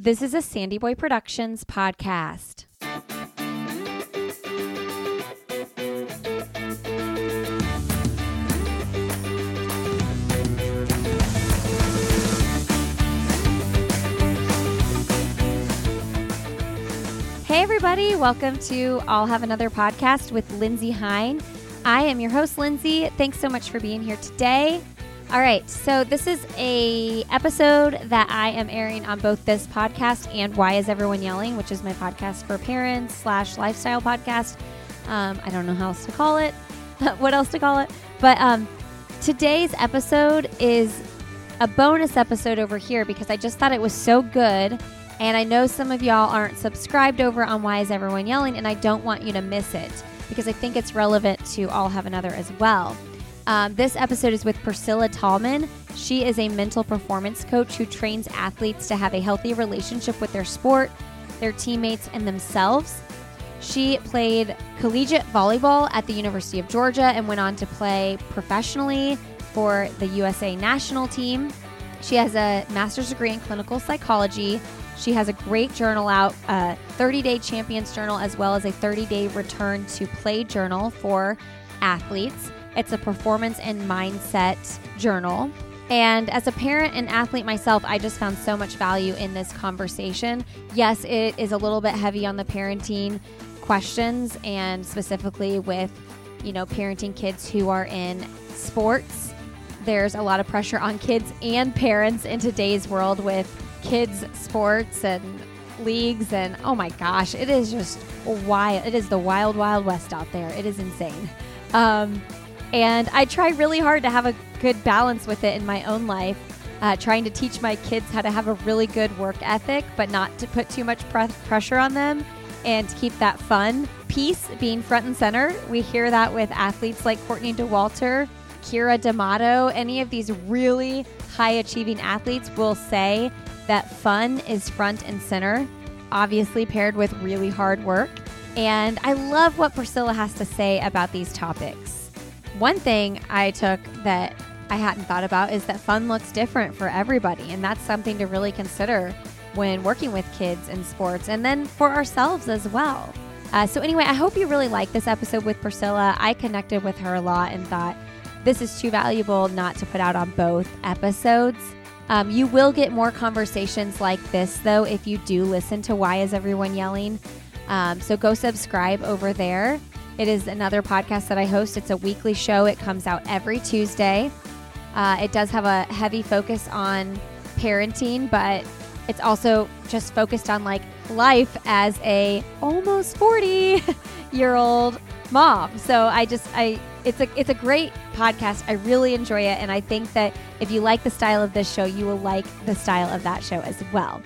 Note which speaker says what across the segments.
Speaker 1: This is a Sandy Boy Productions podcast. Hey, everybody, welcome to I'll Have Another podcast with Lindsay Hein. I am your host, Lindsay. Thanks so much for being here today. All right, so this is a episode that I am airing on both this podcast and Why Is Everyone Yelling, which is my podcast for parents slash lifestyle podcast. Um, I don't know how else to call it, what else to call it, but um, today's episode is a bonus episode over here because I just thought it was so good and I know some of y'all aren't subscribed over on Why Is Everyone Yelling, and I don't want you to miss it because I think it's relevant to I'll Have Another as well. Um, this episode is with Priscilla Tallman. She is a mental performance coach who trains athletes to have a healthy relationship with their sport, their teammates, and themselves. She played collegiate volleyball at the University of Georgia and went on to play professionally for the USA national team. She has a master's degree in clinical psychology she has a great journal out, a 30 day champions journal, as well as a 30 day return to play journal for athletes. It's a performance and mindset journal. And as a parent and athlete myself, I just found so much value in this conversation. Yes, it is a little bit heavy on the parenting questions and specifically with, you know, parenting kids who are in sports. There's a lot of pressure on kids and parents in today's world with kids sports and leagues and oh my gosh it is just wild it is the wild wild west out there it is insane um, and i try really hard to have a good balance with it in my own life uh, trying to teach my kids how to have a really good work ethic but not to put too much pre- pressure on them and keep that fun piece being front and center we hear that with athletes like courtney dauwalter Keira d'amato any of these really high achieving athletes will say that fun is front and center, obviously paired with really hard work. And I love what Priscilla has to say about these topics. One thing I took that I hadn't thought about is that fun looks different for everybody. And that's something to really consider when working with kids in sports and then for ourselves as well. Uh, so, anyway, I hope you really like this episode with Priscilla. I connected with her a lot and thought this is too valuable not to put out on both episodes. Um, you will get more conversations like this, though, if you do listen to Why Is Everyone Yelling? Um, so go subscribe over there. It is another podcast that I host. It's a weekly show, it comes out every Tuesday. Uh, it does have a heavy focus on parenting, but it's also just focused on like life as a almost 40 year old mom. So I just I it's a it's a great podcast. I really enjoy it, and I think that if you like the style of this show, you will like the style of that show as well.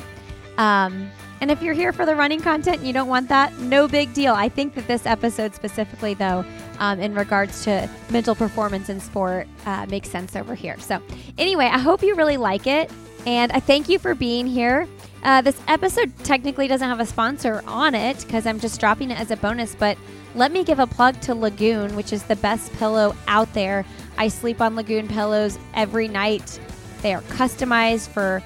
Speaker 1: Um, and if you're here for the running content and you don't want that, no big deal. I think that this episode specifically, though, um, in regards to mental performance in sport, uh, makes sense over here. So, anyway, I hope you really like it. And I thank you for being here. Uh, this episode technically doesn't have a sponsor on it because I'm just dropping it as a bonus, but let me give a plug to Lagoon, which is the best pillow out there. I sleep on Lagoon pillows every night. They are customized for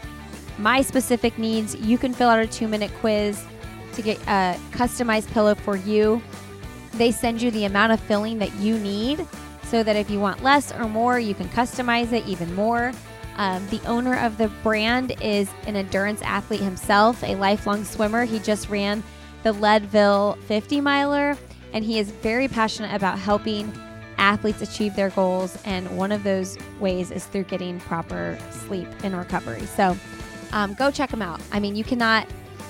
Speaker 1: my specific needs. You can fill out a two minute quiz to get a customized pillow for you. They send you the amount of filling that you need so that if you want less or more, you can customize it even more. Um, the owner of the brand is an endurance athlete himself, a lifelong swimmer. He just ran the Leadville 50 miler and he is very passionate about helping athletes achieve their goals. And one of those ways is through getting proper sleep and recovery. So um, go check them out. I mean, you cannot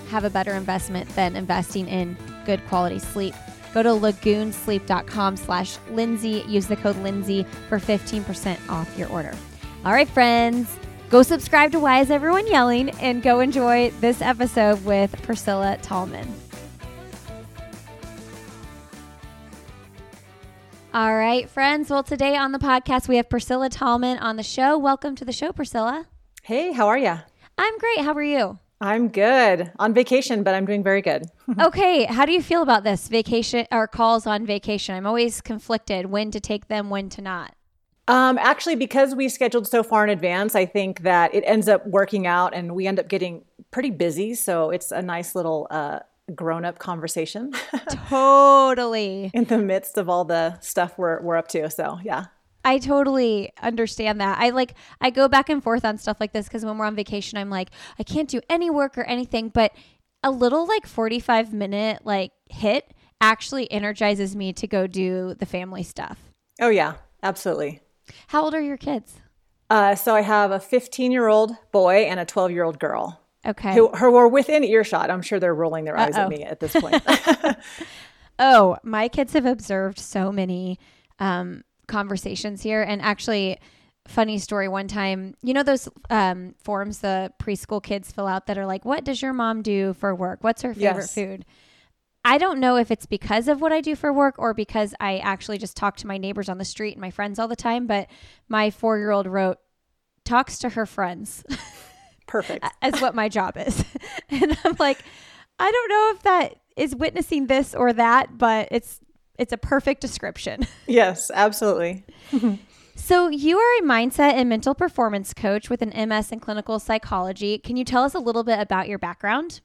Speaker 1: have a better investment than investing in good quality sleep. Go to lagoonsleep.com slash Lindsay. Use the code Lindsay for 15% off your order. All right, friends, go subscribe to Why Is Everyone Yelling and go enjoy this episode with Priscilla Tallman. All right, friends. Well, today on the podcast, we have Priscilla Tallman on the show. Welcome to the show, Priscilla.
Speaker 2: Hey, how are you?
Speaker 1: I'm great. How are you?
Speaker 2: I'm good. On vacation, but I'm doing very good.
Speaker 1: okay. How do you feel about this vacation or calls on vacation? I'm always conflicted when to take them, when to not.
Speaker 2: Um, actually, because we scheduled so far in advance, I think that it ends up working out and we end up getting pretty busy, so it's a nice little uh, grown-up conversation.
Speaker 1: totally.
Speaker 2: In the midst of all the stuff we're we're up to. So yeah.
Speaker 1: I totally understand that. I like I go back and forth on stuff like this because when we're on vacation, I'm like, I can't do any work or anything, but a little like 45 minute like hit actually energizes me to go do the family stuff.
Speaker 2: Oh yeah, absolutely.
Speaker 1: How old are your kids?
Speaker 2: Uh, so I have a 15 year old boy and a 12 year old girl.
Speaker 1: Okay.
Speaker 2: Who, who are within earshot. I'm sure they're rolling their eyes Uh-oh. at me at this point.
Speaker 1: oh, my kids have observed so many um, conversations here. And actually, funny story one time, you know, those um, forms the preschool kids fill out that are like, What does your mom do for work? What's her favorite yes. food? I don't know if it's because of what I do for work or because I actually just talk to my neighbors on the street and my friends all the time. But my four year old wrote, talks to her friends.
Speaker 2: Perfect.
Speaker 1: as what my job is. and I'm like, I don't know if that is witnessing this or that, but it's it's a perfect description.
Speaker 2: Yes, absolutely.
Speaker 1: so, you are a mindset and mental performance coach with an MS in clinical psychology. Can you tell us a little bit about your background?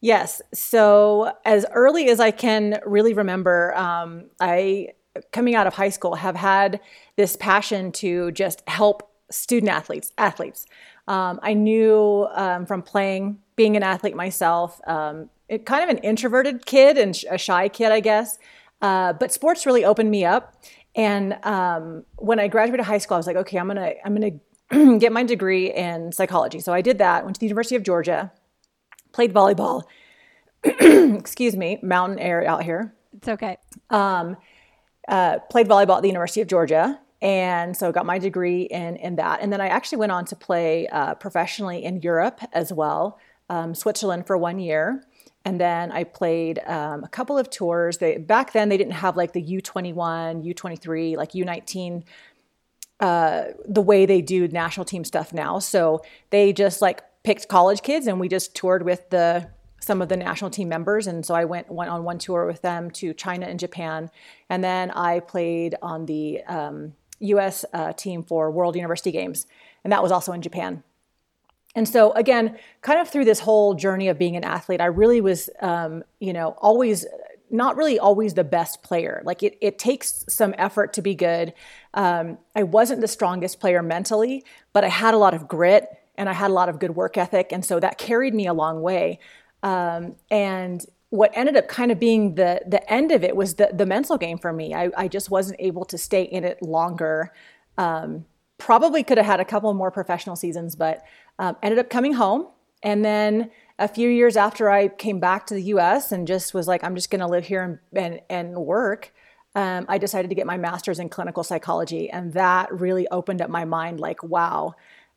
Speaker 2: Yes. So, as early as I can really remember, um, I, coming out of high school, have had this passion to just help student athletes, athletes. Um, I knew um, from playing, being an athlete myself, um, it, kind of an introverted kid and sh- a shy kid, I guess. Uh, but sports really opened me up. And um, when I graduated high school, I was like, okay, I'm gonna, I'm gonna get my degree in psychology. So I did that. Went to the University of Georgia played volleyball. Excuse me, mountain air out here.
Speaker 1: It's okay. Um,
Speaker 2: uh, played volleyball at the University of Georgia, and so got my degree in in that. And then I actually went on to play uh, professionally in Europe as well, um, Switzerland for one year. And then I played um, a couple of tours. They back then they didn't have like the U twenty one, U twenty three, like U nineteen uh, the way they do national team stuff now. So they just like picked college kids and we just toured with the some of the national team members and so i went, went on one tour with them to china and japan and then i played on the um, us uh, team for world university games and that was also in japan and so again kind of through this whole journey of being an athlete i really was um, you know always not really always the best player like it, it takes some effort to be good um, i wasn't the strongest player mentally but i had a lot of grit and I had a lot of good work ethic, and so that carried me a long way. Um, and what ended up kind of being the the end of it was the the mental game for me. I, I just wasn't able to stay in it longer. Um, probably could have had a couple more professional seasons, but um, ended up coming home. And then a few years after I came back to the U.S. and just was like, I'm just going to live here and and, and work. Um, I decided to get my master's in clinical psychology, and that really opened up my mind. Like, wow,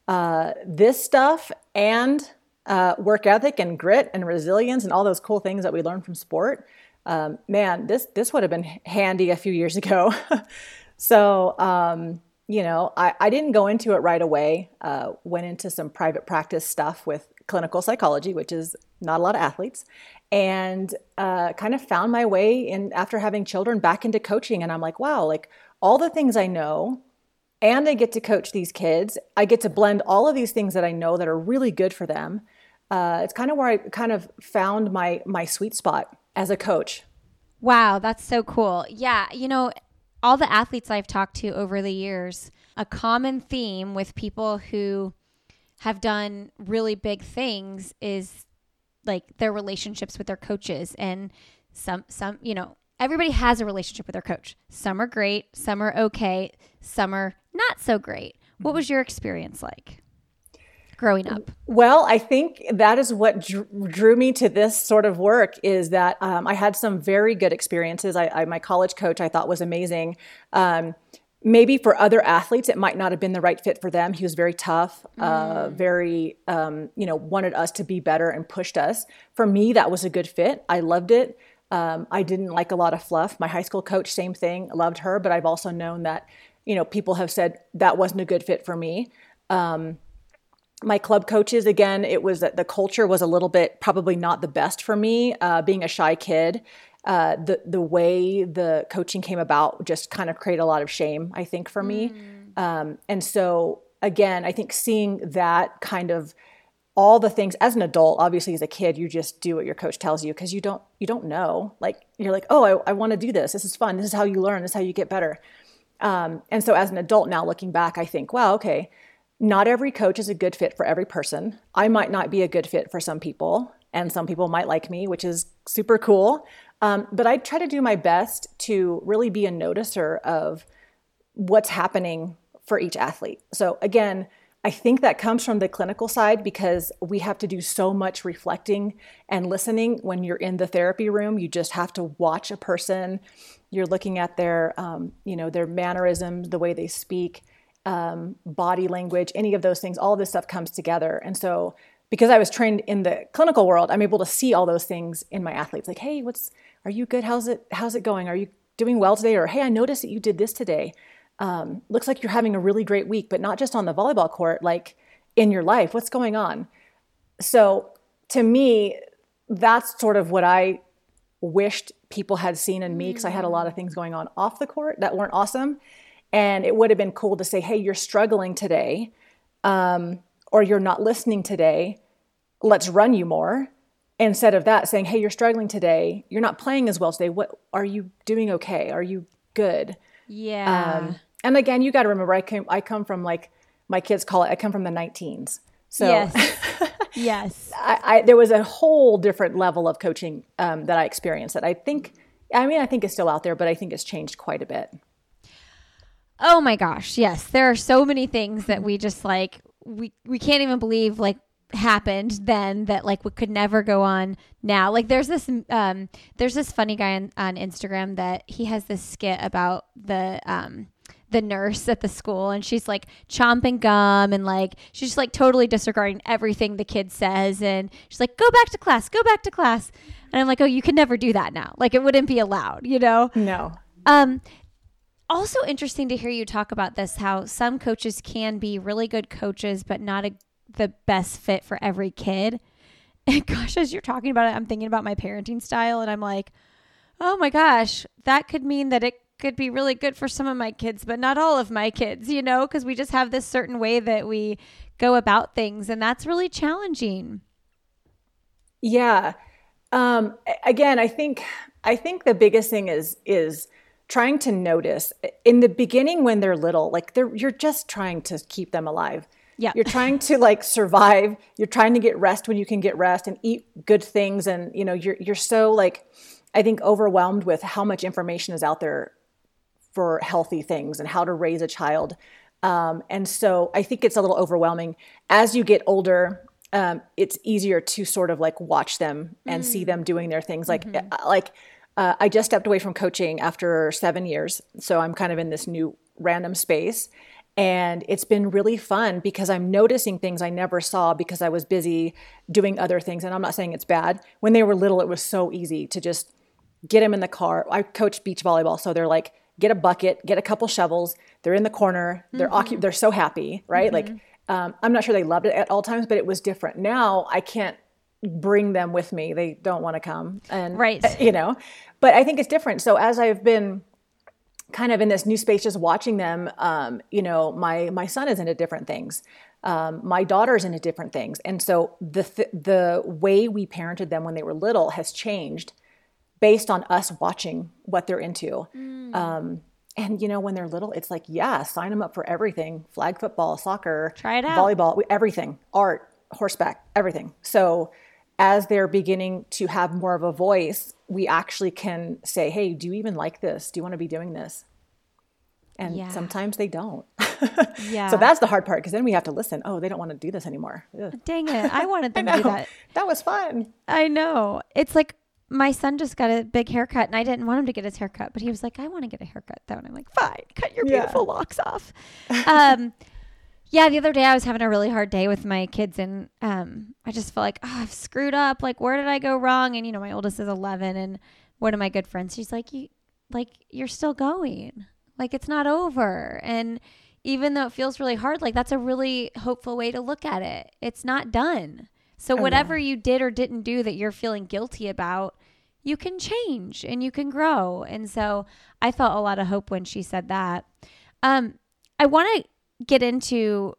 Speaker 2: uh, this stuff and uh, work ethic and grit and resilience and all those cool things that we learn from sport. Um, man, this this would have been handy a few years ago. so um, you know, I, I, didn't go into it right away. Uh, went into some private practice stuff with clinical psychology, which is not a lot of athletes, and uh, kind of found my way in after having children back into coaching. And I'm like, wow, like all the things I know and I get to coach these kids. I get to blend all of these things that I know that are really good for them. Uh, it's kind of where I kind of found my my sweet spot as a coach.
Speaker 1: Wow, that's so cool. Yeah, you know, all the athletes I've talked to over the years, a common theme with people who have done really big things is like their relationships with their coaches and some some you know everybody has a relationship with their coach. Some are great, some are okay, some are not so great. What mm-hmm. was your experience like growing up?
Speaker 2: Well, I think that is what drew me to this sort of work is that um, I had some very good experiences. I, I, my college coach I thought was amazing. Um, maybe for other athletes it might not have been the right fit for them he was very tough uh, mm. uh, very um, you know wanted us to be better and pushed us for me that was a good fit i loved it um, I didn't like a lot of fluff. My high school coach, same thing, loved her, but I've also known that, you know, people have said that wasn't a good fit for me. Um, my club coaches, again, it was that the culture was a little bit probably not the best for me. Uh, being a shy kid, uh, the the way the coaching came about just kind of created a lot of shame, I think, for me. Mm. Um, and so again, I think seeing that kind of all the things as an adult obviously as a kid you just do what your coach tells you because you don't you don't know like you're like oh i, I want to do this this is fun this is how you learn this is how you get better um, and so as an adult now looking back i think wow okay not every coach is a good fit for every person i might not be a good fit for some people and some people might like me which is super cool um, but i try to do my best to really be a noticer of what's happening for each athlete so again I think that comes from the clinical side because we have to do so much reflecting and listening when you're in the therapy room. You just have to watch a person. You're looking at their, um, you know, their mannerisms, the way they speak, um, body language, any of those things. All this stuff comes together. And so, because I was trained in the clinical world, I'm able to see all those things in my athletes. Like, hey, what's, are you good? How's it, how's it going? Are you doing well today? Or hey, I noticed that you did this today um, looks like you're having a really great week, but not just on the volleyball court, like in your life. What's going on? So to me, that's sort of what I wished people had seen in me because I had a lot of things going on off the court that weren't awesome. And it would have been cool to say, hey, you're struggling today, um, or you're not listening today. Let's run you more. Instead of that, saying, hey, you're struggling today. You're not playing as well today. What are you doing okay? Are you good?
Speaker 1: Yeah. Um,
Speaker 2: and again, you got to remember, I came, I come from like my kids call it. I come from the 19s. So
Speaker 1: yes, yes.
Speaker 2: I, I, there was a whole different level of coaching um, that I experienced that I think, I mean, I think it's still out there, but I think it's changed quite a bit.
Speaker 1: Oh my gosh, yes. There are so many things that we just like we we can't even believe like happened then that like we could never go on now. Like there's this um there's this funny guy on, on Instagram that he has this skit about the um the nurse at the school and she's like chomping gum and like she's just like totally disregarding everything the kid says and she's like go back to class go back to class and i'm like oh you can never do that now like it wouldn't be allowed you know
Speaker 2: no
Speaker 1: um also interesting to hear you talk about this how some coaches can be really good coaches but not a, the best fit for every kid and gosh as you're talking about it i'm thinking about my parenting style and i'm like oh my gosh that could mean that it could be really good for some of my kids, but not all of my kids, you know, because we just have this certain way that we go about things. And that's really challenging.
Speaker 2: Yeah. Um, again, I think I think the biggest thing is is trying to notice in the beginning when they're little, like they're you're just trying to keep them alive.
Speaker 1: Yeah.
Speaker 2: You're trying to like survive. You're trying to get rest when you can get rest and eat good things. And you know, you're you're so like I think overwhelmed with how much information is out there for healthy things and how to raise a child. Um, and so I think it's a little overwhelming. As you get older, um, it's easier to sort of like watch them and mm. see them doing their things. Like, mm-hmm. Uh, like uh, I just stepped away from coaching after seven years, so I'm kind of in this new random space. And it's been really fun because I'm noticing things I never saw because I was busy doing other things. And I'm not saying it's bad. When they were little, it was so easy to just get them in the car. I coach beach volleyball, so they're like get a bucket, get a couple shovels. They're in the corner. They're mm-hmm. They're so happy, right? Mm-hmm. Like um, I'm not sure they loved it at all times, but it was different. Now I can't bring them with me. They don't want to come, and
Speaker 1: right,
Speaker 2: you know. But I think it's different. So as I've been kind of in this new space, just watching them, um, you know, my my son is into different things. Um, my daughter's into different things, and so the th- the way we parented them when they were little has changed based on us watching what they're into. Mm. Um, and you know, when they're little, it's like, yeah, sign them up for everything: flag football, soccer,
Speaker 1: try it out,
Speaker 2: volleyball, everything, art, horseback, everything. So as they're beginning to have more of a voice, we actually can say, "Hey, do you even like this? Do you want to be doing this?" And yeah. sometimes they don't. yeah. So that's the hard part because then we have to listen. Oh, they don't want to do this anymore.
Speaker 1: Ugh. Dang it! I wanted them I to do that.
Speaker 2: That was fun.
Speaker 1: I know. It's like my son just got a big haircut and I didn't want him to get his haircut, but he was like, I want to get a haircut though. And I'm like, fine, cut your beautiful yeah. locks off. Um, yeah, the other day I was having a really hard day with my kids and um, I just felt like, oh, I've screwed up. Like, where did I go wrong? And, you know, my oldest is 11 and one of my good friends, she's like, you, like, you're still going. Like, it's not over. And even though it feels really hard, like, that's a really hopeful way to look at it. It's not done. So oh, whatever yeah. you did or didn't do that you're feeling guilty about, you can change and you can grow. And so I felt a lot of hope when she said that. Um, I want to get into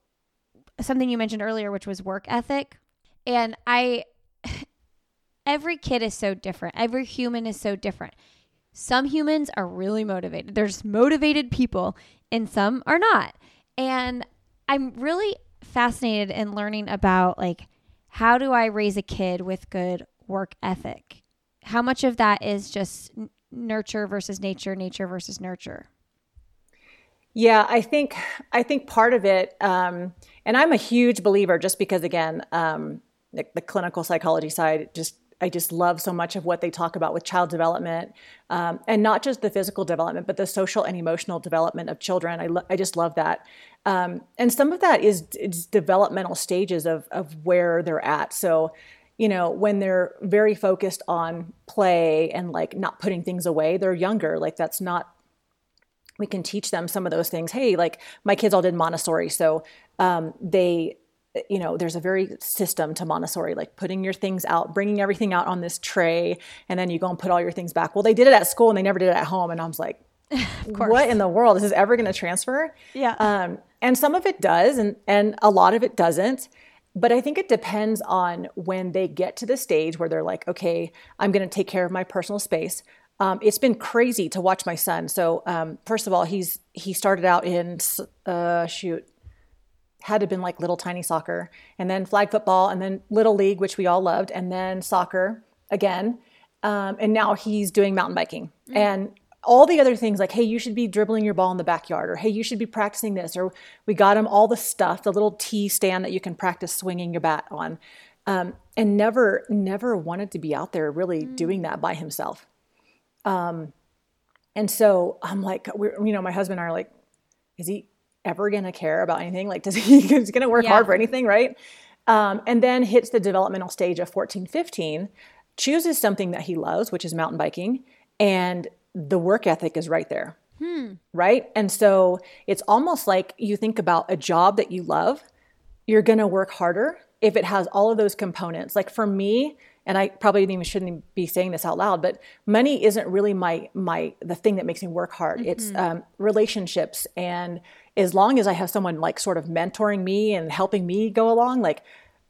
Speaker 1: something you mentioned earlier, which was work ethic. And I, every kid is so different. Every human is so different. Some humans are really motivated. There's motivated people, and some are not. And I'm really fascinated in learning about like how do I raise a kid with good work ethic? How much of that is just nurture versus nature, nature versus nurture?
Speaker 2: Yeah, I think I think part of it, um, and I'm a huge believer, just because again, um, the, the, clinical psychology side, just I just love so much of what they talk about with child development, um, and not just the physical development, but the social and emotional development of children. I lo- I just love that, um, and some of that is, developmental stages of of where they're at. So you know, when they're very focused on play and like not putting things away, they're younger. Like that's not we can teach them some of those things. Hey, like my kids all did Montessori, so um, they, you know, there's a very system to Montessori, like putting your things out, bringing everything out on this tray, and then you go and put all your things back. Well, they did it at school and they never did it at home, and I was like, what in the world? Is this ever going to transfer?
Speaker 1: Yeah.
Speaker 2: Um, and some of it does, and and a lot of it doesn't. But I think it depends on when they get to the stage where they're like, okay, I'm going to take care of my personal space. Um, it's been crazy to watch my son. So um, first of all, he's he started out in uh, shoot had to been like little tiny soccer, and then flag football, and then little league, which we all loved, and then soccer again, um, and now he's doing mountain biking mm-hmm. and all the other things like hey you should be dribbling your ball in the backyard or hey you should be practicing this or we got him all the stuff the little tee stand that you can practice swinging your bat on um, and never never wanted to be out there really mm. doing that by himself um, and so I'm like, we're, you know, my husband and I are like, is he ever going to care about anything? Like, does he, he's going to work yeah. hard for anything, right? Um, and then hits the developmental stage of 14, 15, chooses something that he loves, which is mountain biking, and the work ethic is right there. Hmm. Right. And so it's almost like you think about a job that you love, you're going to work harder if it has all of those components. Like for me, and I probably even shouldn't be saying this out loud, but money isn't really my my the thing that makes me work hard. Mm-hmm. It's um, relationships, and as long as I have someone like sort of mentoring me and helping me go along, like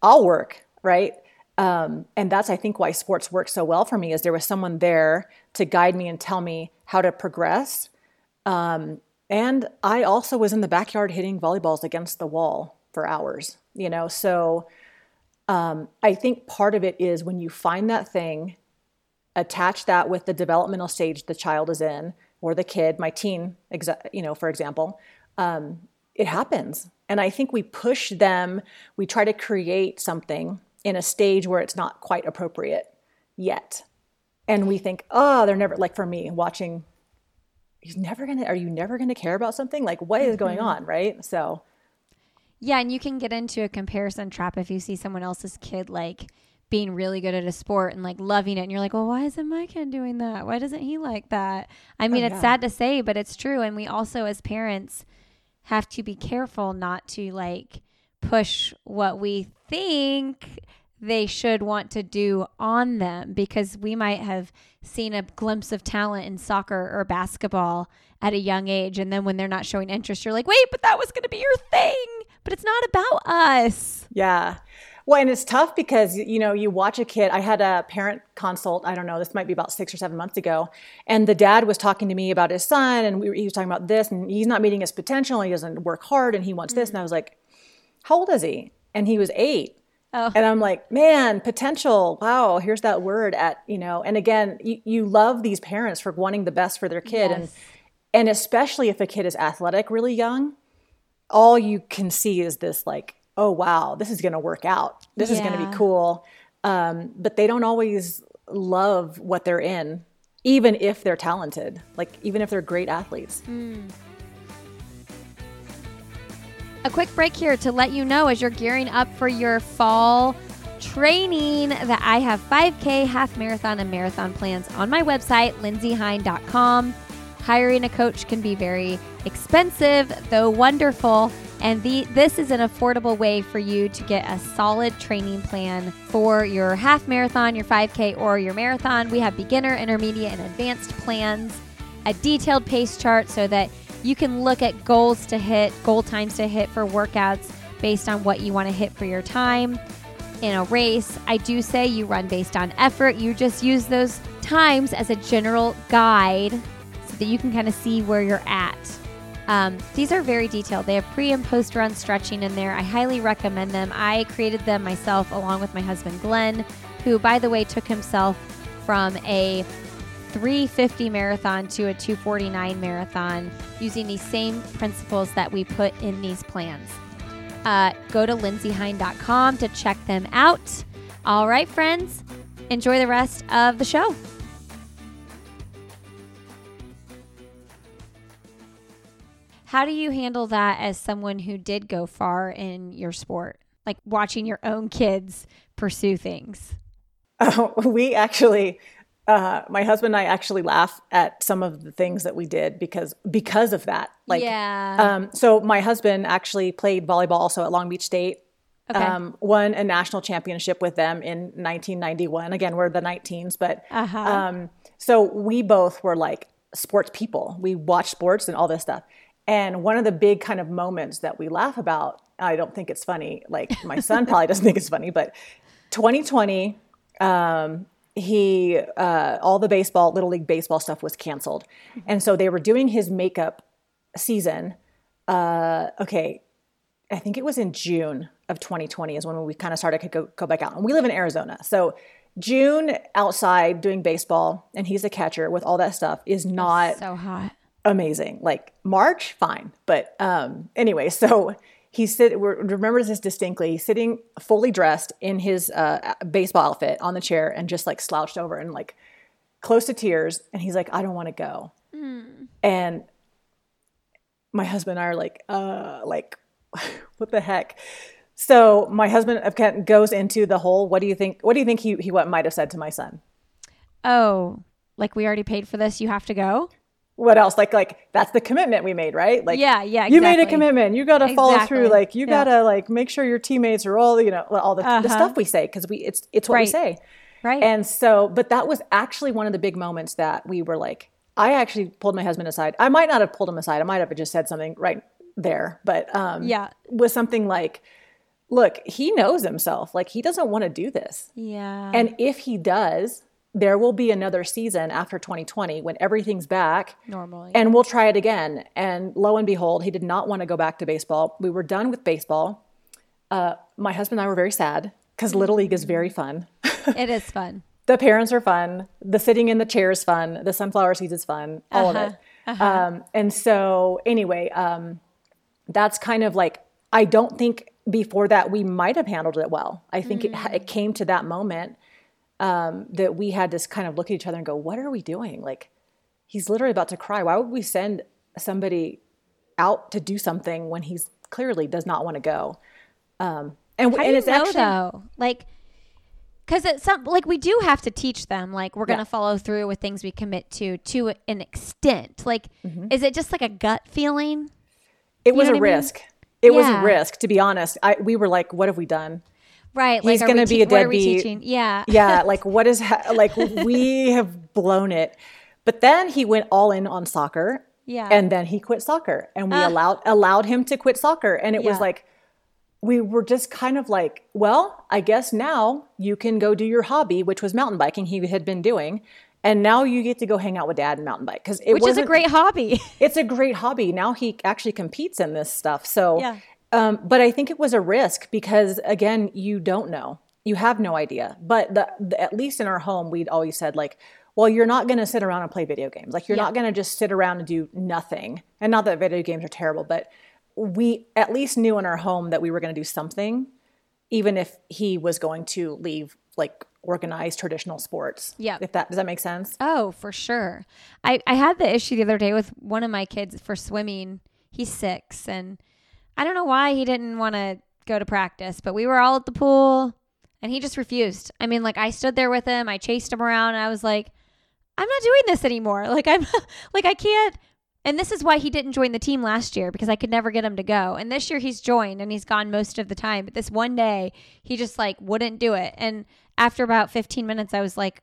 Speaker 2: I'll work right. Um, and that's I think why sports works so well for me is there was someone there to guide me and tell me how to progress. Um, and I also was in the backyard hitting volleyballs against the wall for hours, you know. So um, I think part of it is when you find that thing, attach that with the developmental stage the child is in or the kid, my teen, exa- you know, for example, um, it happens. And I think we push them, we try to create something in a stage where it's not quite appropriate yet. And we think, oh, they're never, like for me, watching, he's never gonna, are you never gonna care about something? Like, what is going mm-hmm. on, right? So,
Speaker 1: yeah, and you can get into a comparison trap if you see someone else's kid like being really good at a sport and like loving it and you're like, "Well, why isn't my kid doing that? Why doesn't he like that?" I oh, mean, oh, it's sad to say, but it's true and we also as parents have to be careful not to like push what we think they should want to do on them because we might have seen a glimpse of talent in soccer or basketball at a young age and then when they're not showing interest you're like wait but that was going to be your thing but it's not about us
Speaker 2: yeah well and it's tough because you know you watch a kid i had a parent consult i don't know this might be about six or seven months ago and the dad was talking to me about his son and we, he was talking about this and he's not meeting his potential he doesn't work hard and he wants mm-hmm. this and i was like how old is he and he was eight Oh. And I'm like, man, potential. Wow, here's that word at, you know, and again, you, you love these parents for wanting the best for their kid. Yes. And and especially if a kid is athletic really young, all you can see is this like, oh wow, this is gonna work out. This yeah. is gonna be cool. Um, but they don't always love what they're in, even if they're talented, like even if they're great athletes. Mm.
Speaker 1: A quick break here to let you know as you're gearing up for your fall training that I have 5K, half marathon, and marathon plans on my website, lindsayhein.com. Hiring a coach can be very expensive, though wonderful. And the, this is an affordable way for you to get a solid training plan for your half marathon, your 5K, or your marathon. We have beginner, intermediate, and advanced plans, a detailed pace chart so that you can look at goals to hit, goal times to hit for workouts based on what you want to hit for your time. in a race. I do say you run based on effort. You just use those times as a general guide that you can kind of see where you're at. Um, these are very detailed. They have pre and post run stretching in there. I highly recommend them. I created them myself along with my husband Glenn, who, by the way, took himself from a 350 marathon to a 249 marathon using these same principles that we put in these plans. Uh, go to lindsayhein.com to check them out. All right, friends, enjoy the rest of the show. How do you handle that as someone who did go far in your sport? Like watching your own kids pursue things?
Speaker 2: Oh, we actually uh, my husband and I actually laugh at some of the things that we did because because of that. Like,
Speaker 1: yeah.
Speaker 2: Um, so my husband actually played volleyball also at Long Beach State.
Speaker 1: Okay.
Speaker 2: Um, won a national championship with them in 1991. Again, we're the 19s, but
Speaker 1: Uh-huh.
Speaker 2: um, so we both were like sports people. We watched sports and all this stuff. And one of the big kind of moments that we laugh about, I don't think it's funny. Like my son probably doesn't think it's funny, but 2020, um, he uh, all the baseball, little league baseball stuff was canceled, and so they were doing his makeup season. Uh, okay, I think it was in June of 2020 is when we kind of started to go, go back out. And we live in Arizona. So June outside doing baseball and he's a catcher with all that stuff is not
Speaker 1: so hot.
Speaker 2: Amazing. Like March, fine. But um, anyway, so he sit. we remember this distinctly. Sitting fully dressed in his uh, baseball outfit on the chair and just like slouched over and like close to tears. And he's like, "I don't want to go." Mm. And my husband and I are like, "Uh, like, what the heck?" So my husband again goes into the whole. What do you think? What do you think he he what might have said to my son?
Speaker 1: Oh, like we already paid for this. You have to go.
Speaker 2: What else? Like like that's the commitment we made, right? Like
Speaker 1: yeah, yeah.
Speaker 2: you made a commitment you got to follow
Speaker 1: Exactly.
Speaker 2: through like you
Speaker 1: Yeah.
Speaker 2: got to like make sure your teammates are all you know all the, the
Speaker 1: Uh-huh.
Speaker 2: stuff we say because we it's it's what we say
Speaker 1: Right.
Speaker 2: and so but that was actually one of the big moments that we were like i actually pulled my husband aside i might not have pulled him aside i might have just said something right there but um
Speaker 1: Yeah.
Speaker 2: was something like look he knows himself like he doesn't want to do this
Speaker 1: yeah.
Speaker 2: and if he does there will be another season after 2020 when everything's back
Speaker 1: normally.
Speaker 2: and we'll try it again. And lo and behold, he did not want to go back to baseball. We were done with baseball. Uh, my husband and I were very sad because Little League is very fun.
Speaker 1: it is fun.
Speaker 2: the parents are fun. The sitting in the chair is fun. The sunflower seeds is fun. All
Speaker 1: Uh-huh.
Speaker 2: of it. Um, and so, anyway, um, that's kind of like, I don't think before that we might have handled it well. I think it, it came to that moment um, that we had to kind of look at each other and go, what are we doing? Like, he's literally about to cry. Why would we send somebody out to do something when he's clearly does not want to go? Um, and,
Speaker 1: How
Speaker 2: and
Speaker 1: you
Speaker 2: it's
Speaker 1: know
Speaker 2: actually,
Speaker 1: though? Like, because it's some like we do have to teach them. Like we're gonna
Speaker 2: Yeah.
Speaker 1: follow through with things we commit to to an extent. Like,
Speaker 2: Mm-hmm.
Speaker 1: is it just like a gut feeling?
Speaker 2: it was a
Speaker 1: I mean?
Speaker 2: risk. It was a risk, to be honest. I, we were like, what have we done?
Speaker 1: Right.
Speaker 2: He's
Speaker 1: like, are
Speaker 2: gonna
Speaker 1: we
Speaker 2: be a
Speaker 1: what are we
Speaker 2: deadbeat.
Speaker 1: Yeah.
Speaker 2: Yeah, like what is ha- like we have blown it. But then he went all in on soccer.
Speaker 1: Yeah.
Speaker 2: And then he quit soccer, and we
Speaker 1: Ah.
Speaker 2: allowed allowed him to quit soccer, and it was like we were just kind of like, well, I guess now you can go do your hobby, which was mountain biking. He had been doing, and now you get to go hang out with dad and mountain bike because it
Speaker 1: Which is a great hobby.
Speaker 2: it's a great hobby. Now he actually competes in this stuff. So,
Speaker 1: Yeah.
Speaker 2: Um, but I think it was a risk because again, you don't know, you have no idea. But the, the, at least in our home, we'd always said like, well, you're not going to sit around and play video games. Like you're
Speaker 1: Yeah.
Speaker 2: not going to just sit around and do nothing. And not that video games are terrible, but we at least knew in our home that we were going to do something, even if he was going to leave like organized traditional sports.
Speaker 1: Yeah.
Speaker 2: If that does that make sense?
Speaker 1: Oh, for sure. I, I had the issue the other day with one of my kids for swimming. He's six, and I don't know why he didn't want to go to practice, but we were all at the pool and he just refused. I mean, like, I stood there with him, I chased him around, and I was like, I'm not doing this anymore. Like, I'm like, I can't. And this is why he didn't join the team last year because I could never get him to go. And this year he's joined and he's gone most of the time. But this one day, he just like wouldn't do it. And after about 15 minutes, I was like,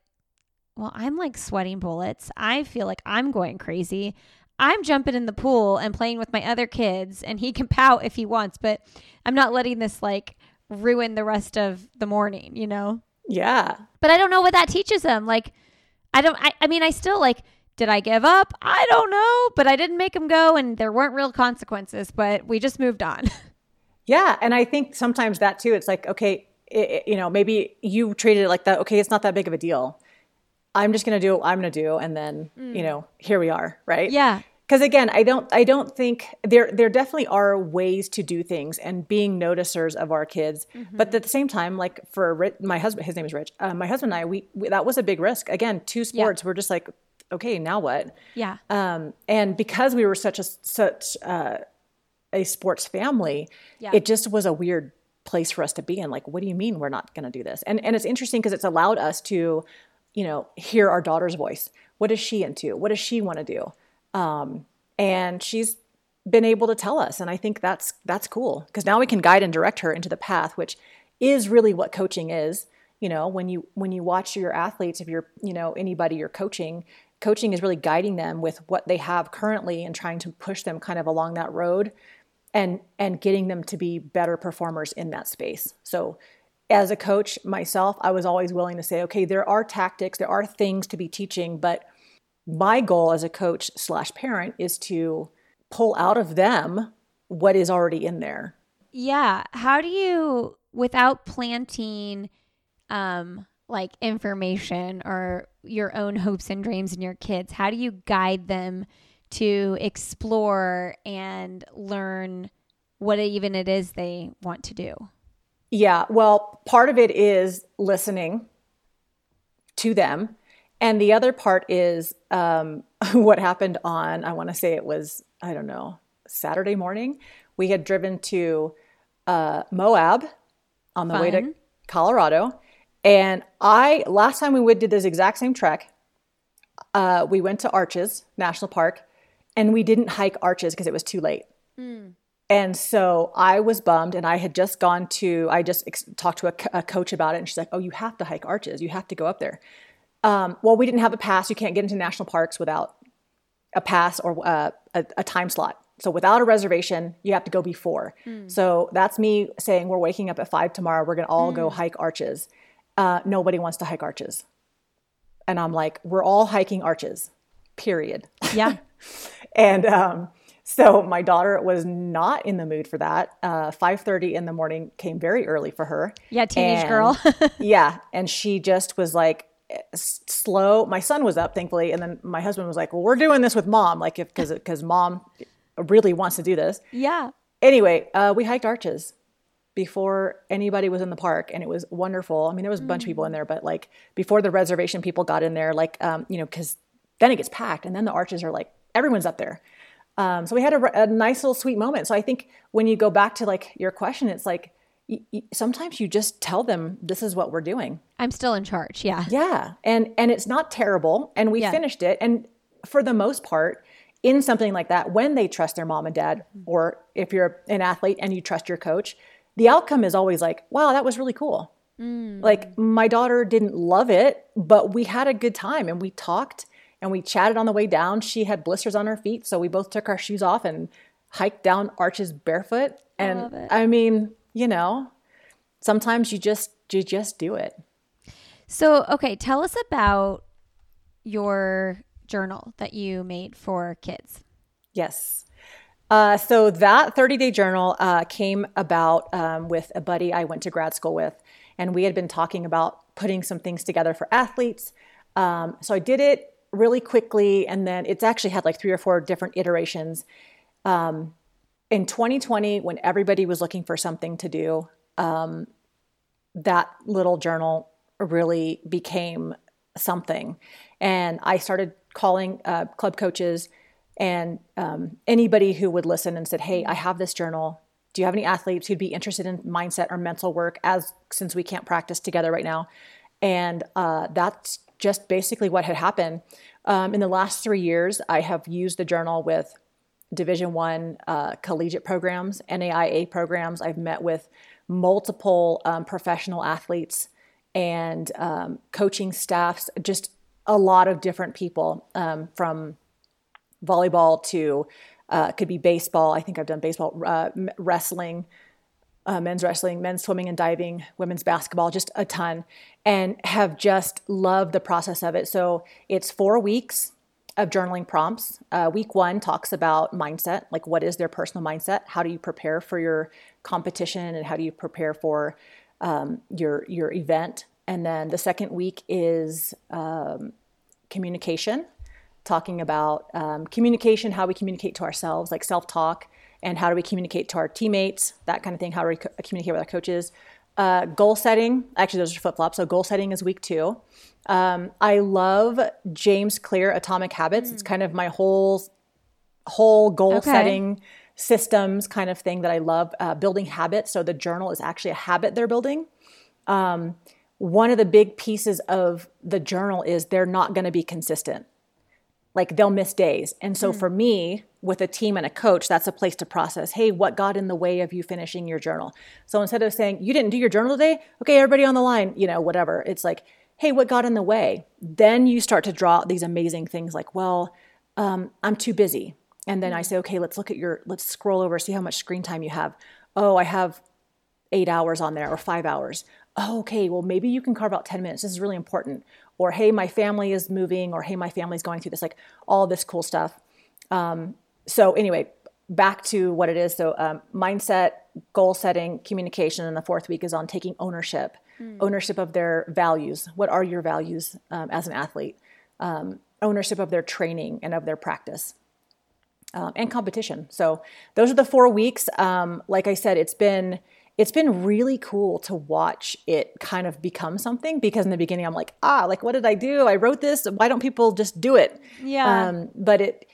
Speaker 1: well, I'm like sweating bullets. I feel like I'm going crazy. I'm jumping in the pool and playing with my other kids, and he can pout if he wants, but I'm not letting this like ruin the rest of the morning, you know?
Speaker 2: Yeah.
Speaker 1: But I don't know what that teaches them. Like, I don't, I, I mean, I still like, did I give up? I don't know, but I didn't make him go and there weren't real consequences, but we just moved on.
Speaker 2: Yeah. And I think sometimes that too, it's like, okay, it, it, you know, maybe you treated it like that. Okay, it's not that big of a deal. I'm just going to do what I'm going to do. And then, mm. you know, here we are. Right.
Speaker 1: Yeah
Speaker 2: because again i don't i don't think there there definitely are ways to do things and being noticers of our kids mm-hmm. but at the same time like for my husband his name is rich uh, my husband and i we, we, that was a big risk again two sports yeah. we're just like okay now what
Speaker 1: yeah
Speaker 2: um and because we were such a such uh, a sports family yeah. it just was a weird place for us to be in like what do you mean we're not going to do this and and it's interesting because it's allowed us to you know hear our daughter's voice what is she into what does she want to do um, and she's been able to tell us. And I think that's that's cool because now we can guide and direct her into the path, which is really what coaching is. You know, when you when you watch your athletes, if you're you know anybody you're coaching, coaching is really guiding them with what they have currently and trying to push them kind of along that road and and getting them to be better performers in that space. So as a coach myself, I was always willing to say, okay, there are tactics, there are things to be teaching, but my goal as a coach slash parent is to pull out of them what is already in there.
Speaker 1: Yeah. How do you, without planting, um, like information or your own hopes and dreams in your kids, how do you guide them to explore and learn what even it is they want to do?
Speaker 2: Yeah. Well, part of it is listening to them and the other part is um, what happened on, I want to say it was, I don't know, Saturday morning. We had driven to uh, Moab on the Fun. way to Colorado. And I, last time we did this exact same trek, uh, we went to Arches National Park and we didn't hike Arches because it was too late. Mm. And so I was bummed, and I had just gone to, I just ex- talked to a, a, coach about it, and she's like, Oh, you have to hike Arches. You have to go up there. Um, well, we didn't have a pass. You can't get into national parks without a pass or uh, a, a, time slot. So without a reservation, you have to go before. Mm. So that's me saying we're waking up at five tomorrow. We're gonna all mm. go hmm. hike arches. Uh, nobody wants to hike arches, and I'm like, we're all hiking arches. Period.
Speaker 1: Yeah.
Speaker 2: and um, so my daughter was not in the mood for that. Uh, 5:30 in the morning came very early for her.
Speaker 1: Yeah, teenage and, girl.
Speaker 2: yeah, and she just was like, slow. My son was up, thankfully, and then my husband was like, "Well, we're doing this with mom, like if because because mom really wants to do this."
Speaker 1: Yeah.
Speaker 2: Anyway, uh, we hiked arches before anybody was in the park, and it was wonderful. I mean, there was a bunch mm. of people in there, but like before the reservation people got in there, like um, you know, because then it gets packed, and then the arches are like everyone's up there. Um, so we had a, a nice little sweet moment. So I think when you go back to like your question, it's like sometimes you just tell them this is what we're doing.
Speaker 1: I'm still in charge yeah.
Speaker 2: Yeah. And and it's not terrible. And we yeah. finished it. And for the most part in something like that when they trust their mom and dad or if you're an athlete and you trust your coach the outcome is always like wow that was really cool. Mm. like my daughter didn't love it but we had a good time and we talked and we chatted on the way down she had blisters on her feet so we both took our shoes off and hiked down arches barefoot and I, I mean you know, sometimes you just you just do it.
Speaker 1: So, okay, tell us about your journal that you made for kids.
Speaker 2: Yes. Uh, so that 30 day journal uh, came about um, with a buddy I went to grad school with, and we had been talking about putting some things together for athletes. Um, so I did it really quickly, and then it's actually had like three or four different iterations. Um, in 2020, when everybody was looking for something to do, um, that little journal really became something. And I started calling uh, club coaches and um, anybody who would listen and said, "Hey, I have this journal. Do you have any athletes who'd be interested in mindset or mental work? As since we can't practice together right now." And uh, that's just basically what had happened. Um, in the last three years, I have used the journal with Division One uh, collegiate programs, NAIA programs. I've met with multiple um, professional athletes and um, coaching staffs, just a lot of different people um, from volleyball to uh, could be baseball. I think I've done baseball, uh, wrestling, uh, men's wrestling, men's swimming and diving, women's basketball, just a ton, and have just loved the process of it. So it's four weeks of journaling prompts. Uh, week one talks about mindset, like what is their personal mindset? How do you prepare for your competition, and how do you prepare for um, your your event? And then the second week is um, communication, talking about um, communication, how we communicate to ourselves, like self talk, and how do we communicate to our teammates, that kind of thing. How do we co- communicate with our coaches? Uh, goal setting, actually, those are flip flops. So, goal setting is week two. Um, I love James Clear Atomic Habits. Mm. It's kind of my whole whole goal okay. setting systems kind of thing that I love. Uh, building habits. So the journal is actually a habit they're building. Um, one of the big pieces of the journal is they're not going to be consistent. Like they'll miss days. And so mm. for me, with a team and a coach, that's a place to process. Hey, what got in the way of you finishing your journal? So instead of saying, you didn't do your journal today, okay, everybody on the line, you know, whatever. It's like, hey, what got in the way? Then you start to draw these amazing things like, well, um, I'm too busy. And then I mm. say, okay, let's look at your, let's scroll over, see how much screen time you have. Oh, I have eight hours on there or five hours oh, okay, well, maybe you can carve out 10 minutes. This is really important. Or, hey, my family is moving, or hey, my family's going through this, like all this cool stuff. Um, so, anyway, back to what it is. So, um, mindset, goal setting, communication. And the fourth week is on taking ownership, mm. ownership of their values. What are your values um, as an athlete? Um, ownership of their training and of their practice. Um, and competition. So those are the four weeks. Um, like I said, it's been it's been really cool to watch it kind of become something because in the beginning I'm like, ah, like what did I do? I wrote this. Why don't people just do it?
Speaker 1: Yeah. Um,
Speaker 2: but it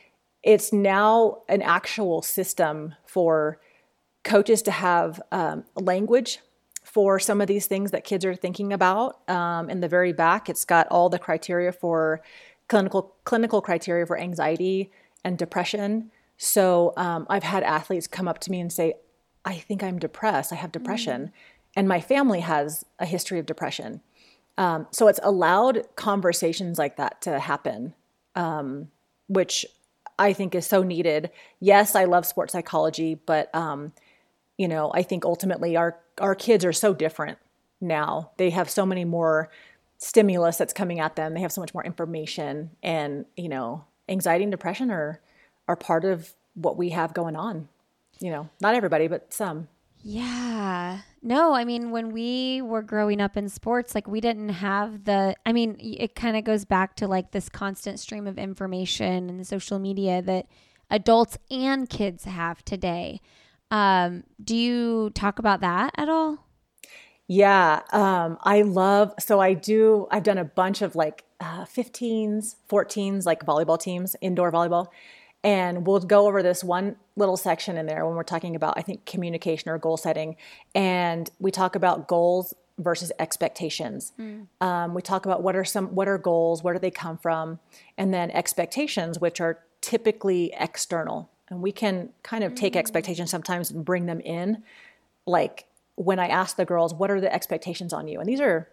Speaker 2: it's now an actual system for coaches to have um, language for some of these things that kids are thinking about. Um, in the very back, it's got all the criteria for clinical clinical criteria for anxiety and depression. So um, I've had athletes come up to me and say, I think I'm depressed. I have depression. Mm. And my family has a history of depression. Um, so it's allowed conversations like that to happen, um, which I think is so needed. Yes, I love sports psychology, but um, you know, I think ultimately our our kids are so different now. They have so many more stimulus that's coming at them. They have so much more information, and you know, anxiety and depression are are part of what we have going on you know, not everybody, but some.
Speaker 1: Yeah. No, I mean, when we were growing up in sports, like we didn't have the, I mean, it kind of goes back to like this constant stream of information and social media that adults and kids have today. Um, do you talk about that at all?
Speaker 2: Yeah. Um, I love, so I do, I've done a bunch of like uh, 15s, 14s, like volleyball teams, indoor volleyball. And we'll go over this one little section in there when we're talking about, I think, communication or goal setting. And we talk about goals versus expectations. Mm. Um, we talk about what are some what are goals, where do they come from, and then expectations, which are typically external. And we can kind of take mm. expectations sometimes and bring them in. Like when I ask the girls, "What are the expectations on you?" and these are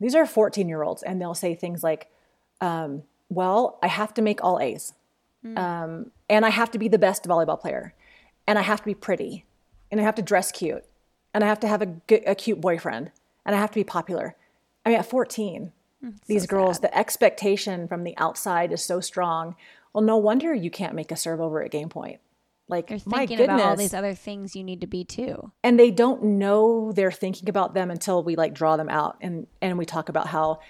Speaker 2: these are 14 year olds, and they'll say things like, um, "Well, I have to make all A's." Mm. Um, and I have to be the best volleyball player. And I have to be pretty. And I have to dress cute. And I have to have a, a cute boyfriend. And I have to be popular. I mean, at 14, mm, these so girls, sad. the expectation from the outside is so strong. Well, no wonder you can't make a serve over at game point. Like,
Speaker 1: You're
Speaker 2: my
Speaker 1: thinking
Speaker 2: goodness.
Speaker 1: about all these other things you need to be too.
Speaker 2: And they don't know they're thinking about them until we like draw them out and, and we talk about how,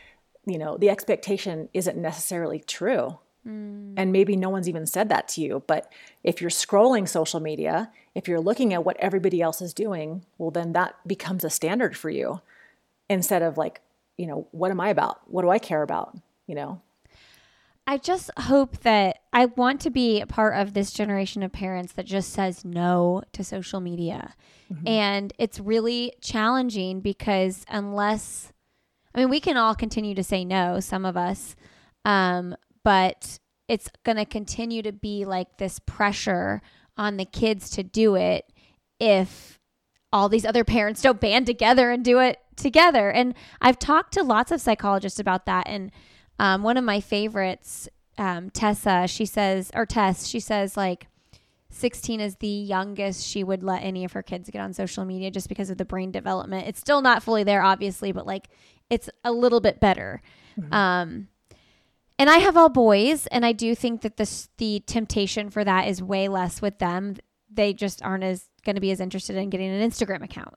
Speaker 2: you know, the expectation isn't necessarily true. Mm. And maybe no one's even said that to you. But if you're scrolling social media, if you're looking at what everybody else is doing, well, then that becomes a standard for you instead of like, you know, what am I about? What do I care about? You know?
Speaker 1: I just hope that I want to be a part of this generation of parents that just says no to social media. Mm-hmm. And it's really challenging because unless, I mean, we can all continue to say no, some of us, um, but it's going to continue to be like this pressure on the kids to do it if all these other parents don't band together and do it together. And I've talked to lots of psychologists about that. And um, one of my favorites, um, Tessa, she says, or Tess, she says, like, 16 is the youngest she would let any of her kids get on social media just because of the brain development. It's still not fully there, obviously, but like it's a little bit better. Um, and I have all boys, and I do think that this the temptation for that is way less with them. They just aren't as going to be as interested in getting an Instagram account.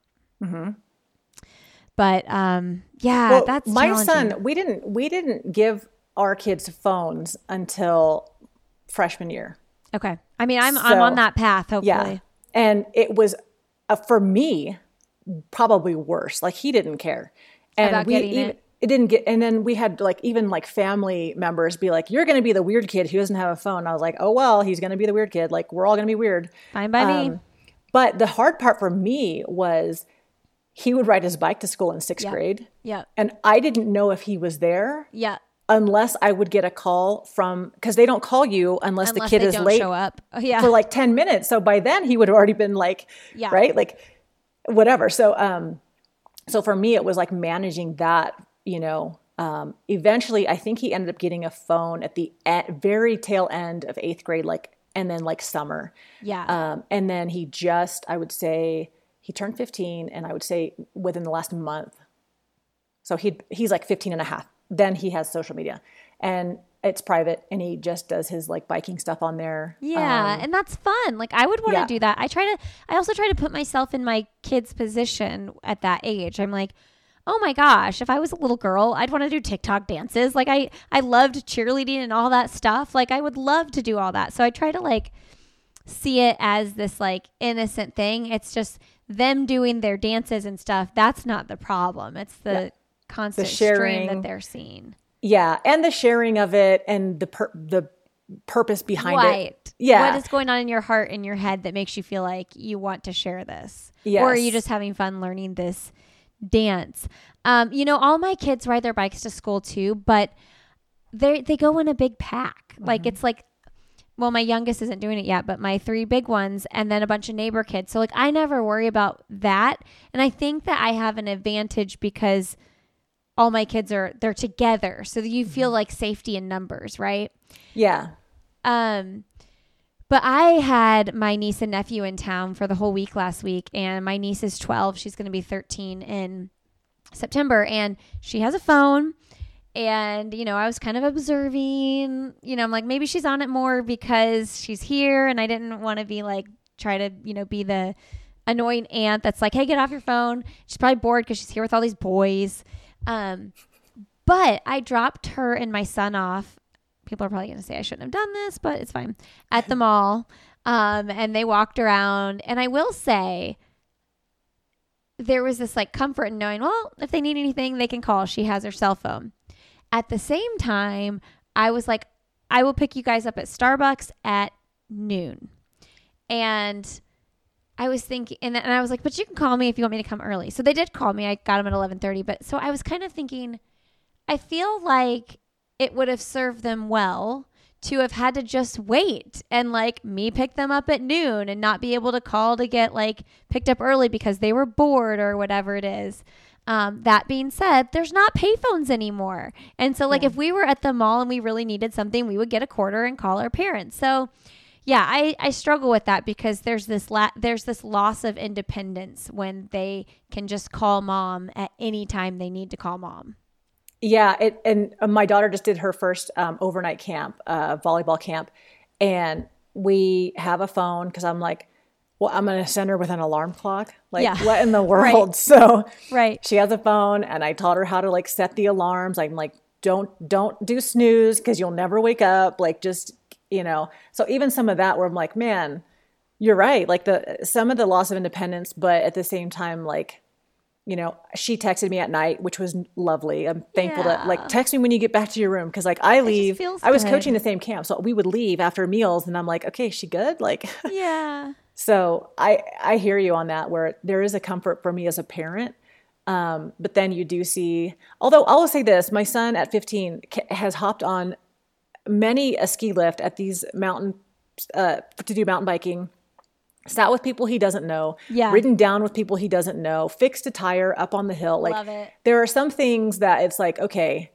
Speaker 1: But um, yeah,
Speaker 2: Well,
Speaker 1: that's
Speaker 2: my son. We didn't we didn't give our kids phones until freshman year.
Speaker 1: Okay, I mean, I'm I'm on that path. Hopefully,
Speaker 2: Yeah, and it was uh, for me probably worse. Like he didn't care, and
Speaker 1: About
Speaker 2: we
Speaker 1: getting
Speaker 2: even,
Speaker 1: it?
Speaker 2: It didn't get. And then we had like even like family members be like, "You're going to be the weird kid who doesn't have a phone." I was like, "Oh well, he's going to be the weird kid. Like we're all going to be weird."
Speaker 1: fine by me.
Speaker 2: Um, But the hard part for me was he would ride his bike to school in sixth
Speaker 1: Yeah.
Speaker 2: grade,
Speaker 1: Yeah,
Speaker 2: and I didn't know if he was there
Speaker 1: yeah.
Speaker 2: unless I would get a call from because they don't call you unless,
Speaker 1: Unless
Speaker 2: the kid is
Speaker 1: don't
Speaker 2: late
Speaker 1: show up. Oh, yeah,
Speaker 2: for like 10 minutes. So by then he would have already been like,
Speaker 1: Yeah.
Speaker 2: right? Like whatever. So, um, so for me, it was like managing that, you know, um, eventually I think he ended up getting a phone at the very tail end of eighth grade, like, and then like summer.
Speaker 1: yeah.
Speaker 2: Um, and then he just, I would say he turned 15 and I would say within the last month. So he he's like 15 and a half. Then he has social media and it's private and he just does his like biking stuff on there.
Speaker 1: Yeah, and that's fun. Like I would want to
Speaker 2: Um, yeah.
Speaker 1: do that. I try to I also try to put myself in my kid's position at that age. I'm like, "Oh my gosh, if I was a little girl, I'd want to do TikTok dances." Like I I loved cheerleading and all that stuff. Like I would love to do all that. So I try to like see it as this like innocent thing. It's just them doing their dances and stuff. That's not the problem. It's the constant stream
Speaker 2: sharing.
Speaker 1: that they're seeing.
Speaker 2: Yeah, and the sharing of it and the pur- the purpose behind
Speaker 1: right.
Speaker 2: it. Yeah.
Speaker 1: What is going on in your heart and your head that makes you feel like you want to share this? Or are you just having fun learning this dance? Um, you know, all my kids ride their bikes to school too, but they they go in a big pack. Like it's like well, my youngest isn't doing it yet, but my three big ones and then a bunch of neighbor kids. So like I never worry about that. And I think that I have an advantage because all my kids are they're together. So you feel like safety in numbers, right?
Speaker 2: yeah.
Speaker 1: Um, but I had my niece and nephew in town for the whole week last week, and my niece is 12. She's going to be 13 in September, and she has a phone. And, you know, I was kind of observing, you know, I'm like, maybe she's on it more because she's here, and I didn't want to be like, try to, you know, be the annoying aunt that's like, hey, get off your phone. She's probably bored because she's here with all these boys. Um, but I dropped her and my son off people are probably going to say I shouldn't have done this, but it's fine. At the mall. Um, and they walked around. And I will say, there was this like comfort in knowing, well, if they need anything, they can call. She has her cell phone. At the same time, I was like, I will pick you guys up at Starbucks at noon. And I was thinking, and, and I was like, but you can call me if you want me to come early. So they did call me. I got them at 1130. But so I was kind of thinking, I feel like it would have served them well to have had to just wait and like me pick them up at noon and not be able to call to get like picked up early because they were bored or whatever it is. Um, that being said, there's not payphones anymore. And so, like, if we were at the mall and we really needed something, we would get a quarter and call our parents. So, yeah, I, I struggle with that because there's this la- there's this loss of independence when they can just call mom at any time they need to call mom.
Speaker 2: Yeah, it, and uh, my daughter just did her first um, overnight camp, uh, volleyball camp, and we have a phone because I'm like, well, I'm going to send her with an alarm clock. Like,
Speaker 1: Yeah.
Speaker 2: what in the
Speaker 1: Right.
Speaker 2: world? So
Speaker 1: Right.
Speaker 2: she has a phone, and I taught her how to like set the alarms. I'm like, don't don't do snooze because you'll never wake up. Like, just you know. So even some of that, where I'm like, man, you're right. Like the some of the loss of independence, but at the same time, like you know, she texted me at night, which was lovely. I'm thankful
Speaker 1: Yeah.
Speaker 2: to like text me when you get back to your room because like I leave. I was
Speaker 1: good.
Speaker 2: coaching the same camp, so we would leave after meals, and I'm like, okay, is she good? Like,
Speaker 1: Yeah.
Speaker 2: so I I hear you on that. Where there is a comfort for me as a parent, um, but then you do see. Although I will say this, my son at 15 has hopped on many a ski lift at these mountain uh, to do mountain biking sat with people he doesn't know,
Speaker 1: Yeah.
Speaker 2: ridden down with people he doesn't know, fixed a tire up on the hill. Like
Speaker 1: Love it.
Speaker 2: there are some things that it's like, okay,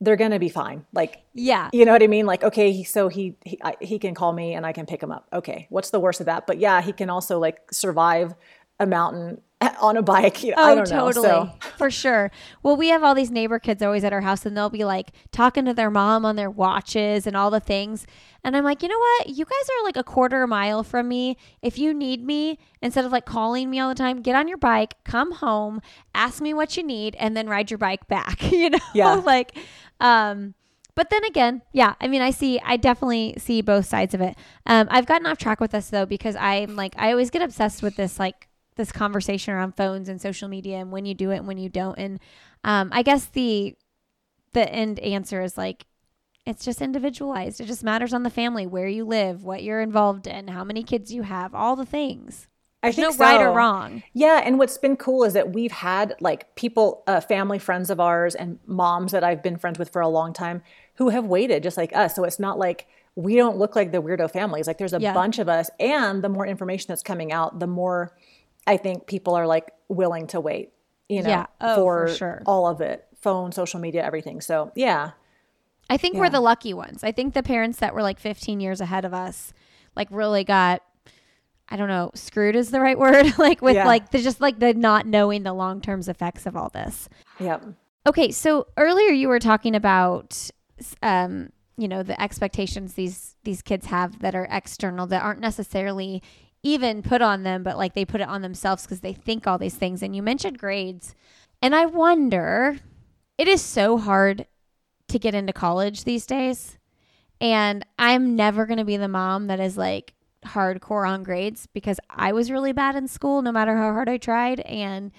Speaker 2: they're going to be fine. Like,
Speaker 1: yeah,
Speaker 2: you know what I mean? Like, okay, so he, he, I, he can call me and I can pick him up. Okay. What's the worst of that? But yeah, he can also like survive a mountain on a bike. You know,
Speaker 1: oh,
Speaker 2: I don't
Speaker 1: totally.
Speaker 2: know. So.
Speaker 1: For sure. Well, we have all these neighbor kids always at our house and they'll be like talking to their mom on their watches and all the things. And I'm like, you know what? You guys are like a quarter mile from me. If you need me, instead of like calling me all the time, get on your bike, come home, ask me what you need, and then ride your bike back. you know?
Speaker 2: Yeah.
Speaker 1: like, um, but then again, yeah, I mean, I see, I definitely see both sides of it. Um, I've gotten off track with this though because I'm like, I always get obsessed with this like this conversation around phones and social media and when you do it and when you don't. And um, I guess the the end answer is like it's just individualized. It just matters on the family, where you live, what you're involved in, how many kids you have, all the things.
Speaker 2: I
Speaker 1: There's
Speaker 2: think
Speaker 1: no
Speaker 2: so.
Speaker 1: right or wrong.
Speaker 2: Yeah, and what's been cool is that we've had like people, uh, family friends of ours, and moms that I've been friends with for a long time who have waited just like us. So it's not like we don't look like the weirdo families. Like there's a
Speaker 1: Yeah.
Speaker 2: bunch of us, and the more information that's coming out, the more I think people are like willing to wait. You know,
Speaker 1: Yeah. Oh,
Speaker 2: for,
Speaker 1: for sure.
Speaker 2: all of it, phone, social media, everything. So yeah,
Speaker 1: I think we're the lucky ones. I think the parents that were like 15 years ahead of us, like really got, I don't know, screwed is the right word. like with
Speaker 2: Yeah.
Speaker 1: like the just like the not knowing the long term effects of all this.
Speaker 2: yep,
Speaker 1: Okay, so earlier you were talking about, um, you know, the expectations these these kids have that are external that aren't necessarily even put on them, but like they put it on themselves because they think all these things. And you mentioned grades, and I wonder, it is so hard to get into college these days, and I'm never gonna be the mom that is like hardcore on grades because I was really bad in school, no matter how hard I tried, and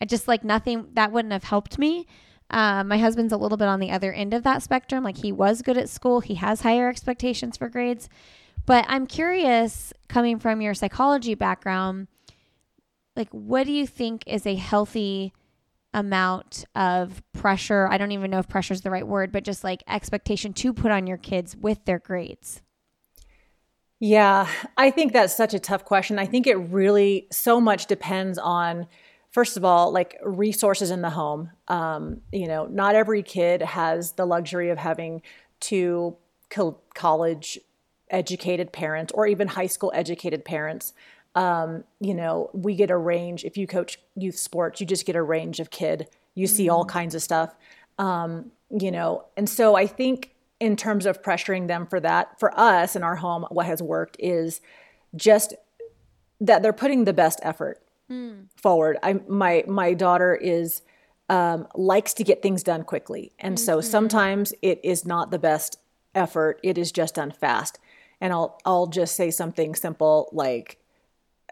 Speaker 1: I just like nothing that wouldn't have helped me. Um, my husband's a little bit on the other end of that spectrum. Like he was good at school, he has higher expectations for grades. But I'm curious, coming from your psychology background, like what do you think is a healthy amount of pressure? I don't even know if pressure is the right word, but just like expectation to put on your kids with their grades.
Speaker 2: Yeah, I think that's such a tough question. I think it really so much depends on, first of all, like resources in the home. Um, you know, not every kid has the luxury of having two co- college educated parents or even high school educated parents. Um, you know, we get a range. If you coach youth sports, you just get a range of kid. You see all kinds of stuff. Um, you know, and so I think in terms of pressuring them for that, for us in our home, what has worked is just that they're putting the best effort forward. I my my daughter is um, likes to get things done quickly, and so sometimes it is not the best effort. It is just done fast, and I'll I'll just say something simple like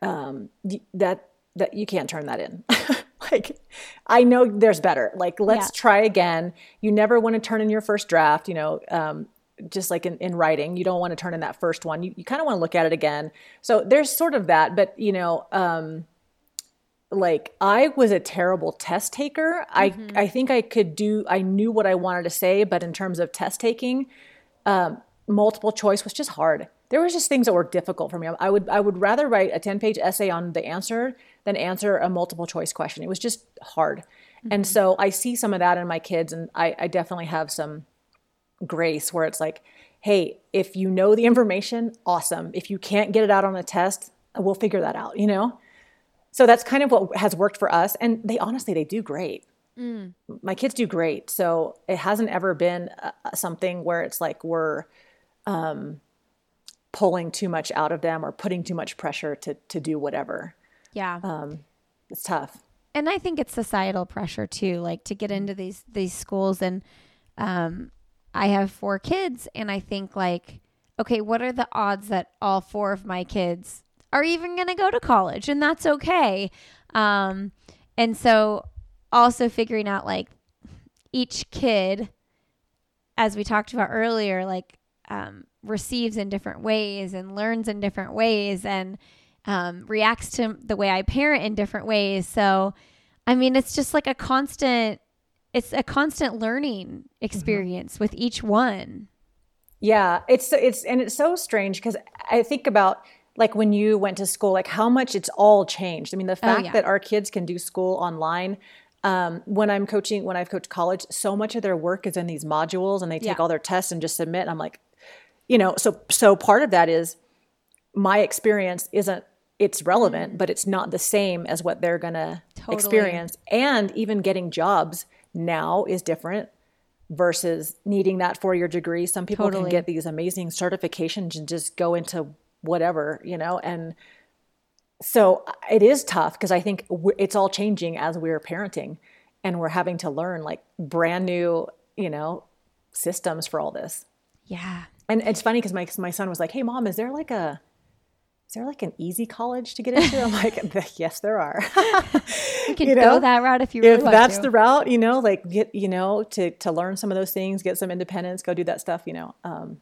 Speaker 2: um, that that you can't turn that in. like I know there's better. Like let's
Speaker 1: Yeah.
Speaker 2: try again. You never want to turn in your first draft. You know. Um, just like in, in writing, you don't want to turn in that first one. You, you kind of want to look at it again. So there's sort of that, but you know, um, like I was a terrible test taker. I I think I could do. I knew what I wanted to say, but in terms of test taking, um, multiple choice was just hard. There was just things that were difficult for me. I would I would rather write a ten page essay on the answer than answer a multiple choice question. It was just hard, and so I see some of that in my kids, and I, I definitely have some grace where it's like, hey, if you know the information, awesome. If you can't get it out on a test, we'll figure that out. You know. So that's kind of what has worked for us. And they honestly, they do great. My kids do great. So it hasn't ever been uh, something where it's like we're um, pulling too much out of them or putting too much pressure to, to do whatever.
Speaker 1: Yeah.
Speaker 2: It's tough.
Speaker 1: and I think it's societal pressure too, like to get into these these schools. And um, I have four kids, and I think like, okay, what are the odds that all four of my kids are even going to go to college, and that's okay. Um, and so also figuring out like each kid, as we talked about earlier, like um, receives in different ways and learns in different ways and um, reacts to the way I parent in different ways. So, I mean, it's just like a constant, it's a constant learning experience with each one.
Speaker 2: Yeah, it's it's and it's so strange because I think about like when you went to school, like how much it's all changed. I mean, the fact
Speaker 1: yeah.
Speaker 2: that our kids can do school online, Um, when I'm coaching, when I've coached college, so much of their work is in these modules, and they take
Speaker 1: Yeah.
Speaker 2: all their tests and just submit. And I'm like, you know, so so part of that is my experience isn't it's relevant, mm-hmm. but it's not the same as what they're gonna.
Speaker 1: Totally.
Speaker 2: experience. And even getting jobs now is different versus needing that four year degree. Some people
Speaker 1: Totally.
Speaker 2: can get these amazing certifications and just go into whatever, you know, and so it is tough because I think it's all changing as we're parenting and we're having to learn like brand new, you know, systems for all this.
Speaker 1: Yeah.
Speaker 2: And it's funny because my my son was like, "Hey, mom, is there like a is there like an easy college to get into?" I'm like, "Yes, there are."
Speaker 1: You can
Speaker 2: You
Speaker 1: go that route if you really
Speaker 2: if that's
Speaker 1: to.
Speaker 2: the route, you know, like get you know to to learn some of those things, get some independence, go do that stuff. You know, um,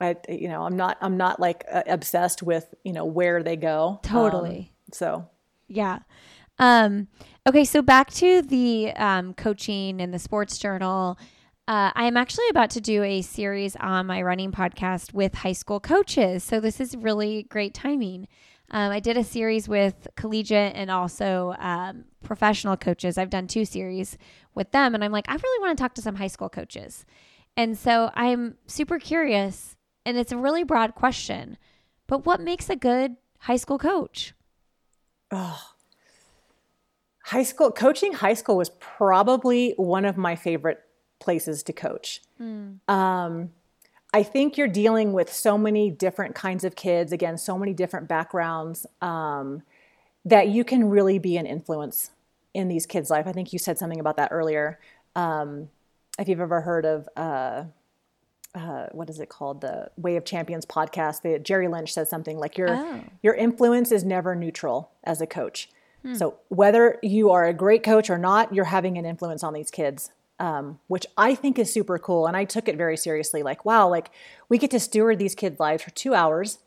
Speaker 2: I you know I'm not I'm not like uh, obsessed with you know where they go. Um,
Speaker 1: Totally.
Speaker 2: so
Speaker 1: Yeah. Um, okay, so back to the um, coaching and the sports journal. Uh, I am actually about to do a series on my running podcast with high school coaches. So this is really great timing. Um, I did a series with collegiate and also um, professional coaches. I've done two series with them, and I'm like, I really want to talk to some high school coaches. And so I'm super curious, and it's a really broad question, but what makes a good high school coach?
Speaker 2: Oh, high school coaching high school was probably one of my favorite places to coach. Um, i think you're dealing with so many different kinds of kids again so many different backgrounds um, that you can really be an influence in these kids life. I think you said something about that earlier. Um, if you've ever heard of uh, uh, what is it called? The way of champions podcast the, jerry lynch says something like your
Speaker 1: Oh.
Speaker 2: your influence is never neutral as a coach. So whether you are a great coach or not you're having an influence on these kids um, which i think is super cool. And i took it very seriously like wow like we get to steward these kids lives for two hours.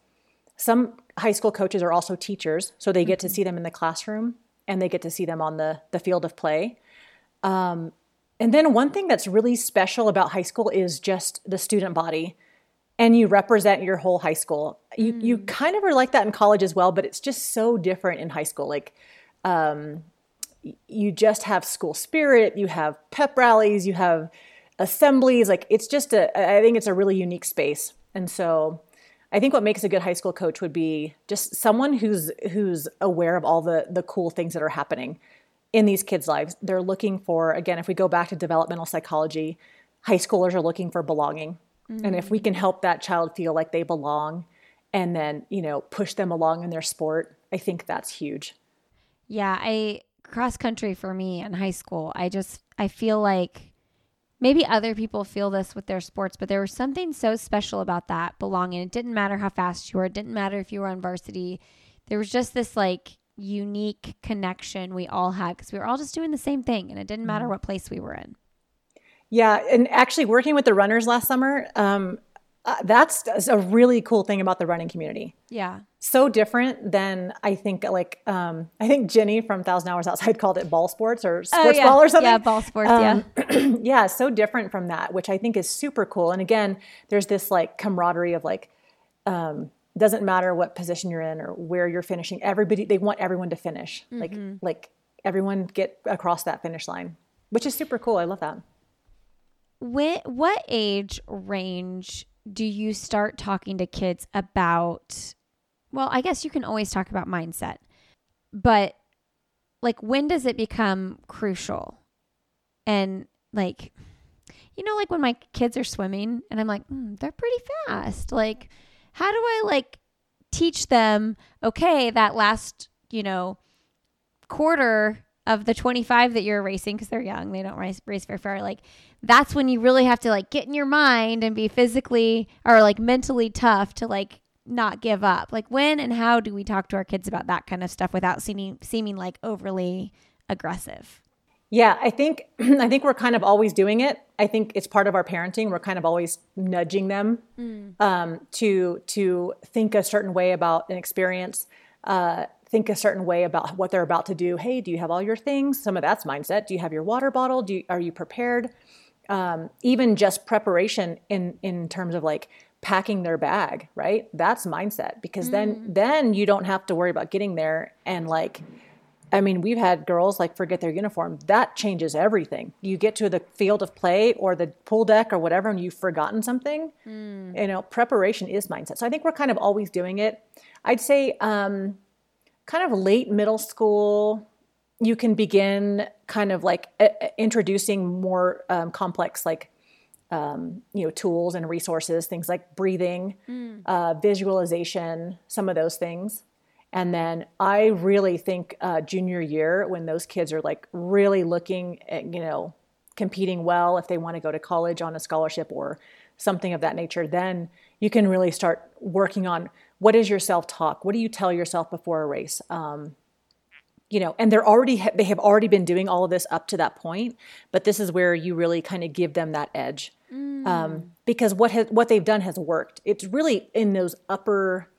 Speaker 2: Some high school coaches are also teachers so they get to see them in the classroom and they get to see them on the, the field of play. Um, and then one thing that's really special about high school is just the student body and you represent your whole high school. You, you kind of are like that in college as well but it's just so different in high school. Like um, you just have school spirit you have pep rallies you have assemblies like it's just a i think it's a really unique space. And so i think what makes a good high school coach would be just someone who's who's aware of all the the cool things that are happening in these kids lives. They're looking for again if we go back to developmental psychology high schoolers are looking for belonging. And if we mm-hmm. can help that child feel like they belong and then you know push them along in their sport i think that's huge.
Speaker 1: Yeah, I cross country for me in high school. I just I feel like maybe other people feel this with their sports, but there was something so special about that belonging. It didn't matter how fast you were, it didn't matter if you were on varsity. There was just this like unique connection we all had because we were all just doing the same thing and it didn't matter what place we were in.
Speaker 2: Yeah, and actually working with the runners last summer, um, uh, that's, that's a really cool thing about the running community.
Speaker 1: Yeah.
Speaker 2: So different than I think like um, I think Ginny from Thousand Hours Outside called it ball sports or sports ball or something.
Speaker 1: Oh, Yeah, ball sports, yeah.
Speaker 2: Um, yeah, so different from that, which I think is super cool. And again, there's this like camaraderie of like, um, doesn't matter what position you're in or where you're finishing. Everybody, they want everyone to finish. Like, like everyone get across that finish line, which is super cool. I love that.
Speaker 1: What age range do you start talking to kids about? Well, I guess you can always talk about mindset, but like when does it become crucial? And like, you know, like when my kids are swimming and I'm like, mm, they're pretty fast. Like, how do I like teach them, okay, that last, you know, quarter of the 25 that you're racing because they're young they don't race, race very far like that's when you really have to like get in your mind and be physically or like mentally tough to like not give up like when and how do we talk to our kids about that kind of stuff without seeming seeming like overly aggressive
Speaker 2: Yeah, I think I think we're kind of always doing it. I think it's part of our parenting. We're kind of always nudging them um, to to think a certain way about an experience, uh, think a certain way about what they're about to do. Hey, do you have all your things? Some of that's mindset. Do you have your water bottle? Do you, are you prepared? Um, even just preparation in in terms of like packing their bag, right? That's mindset because then then you don't have to worry about getting there and like I mean, we've had girls like forget their uniform. That changes everything. You get to the field of play or the pool deck or whatever, and you've forgotten something. Mm. You know, preparation is mindset. So I think we're kind of always doing it. I'd say, um, kind of late middle school, you can begin kind of like uh, introducing more um, complex, like um, you know, tools and resources, things like breathing, mm. uh, visualization, some of those things. And then I really think uh, junior year, when those kids are like really looking at, you know, competing well, if they want to go to college on a scholarship or something of that nature, then you can really start working on what is your self talk? What do you tell yourself before a race? Um, you know, and they're already they have already been doing all of this up to that point, but this is where you really kind of give them that edge mm. um, because what has what they've done has worked. It's really in those upper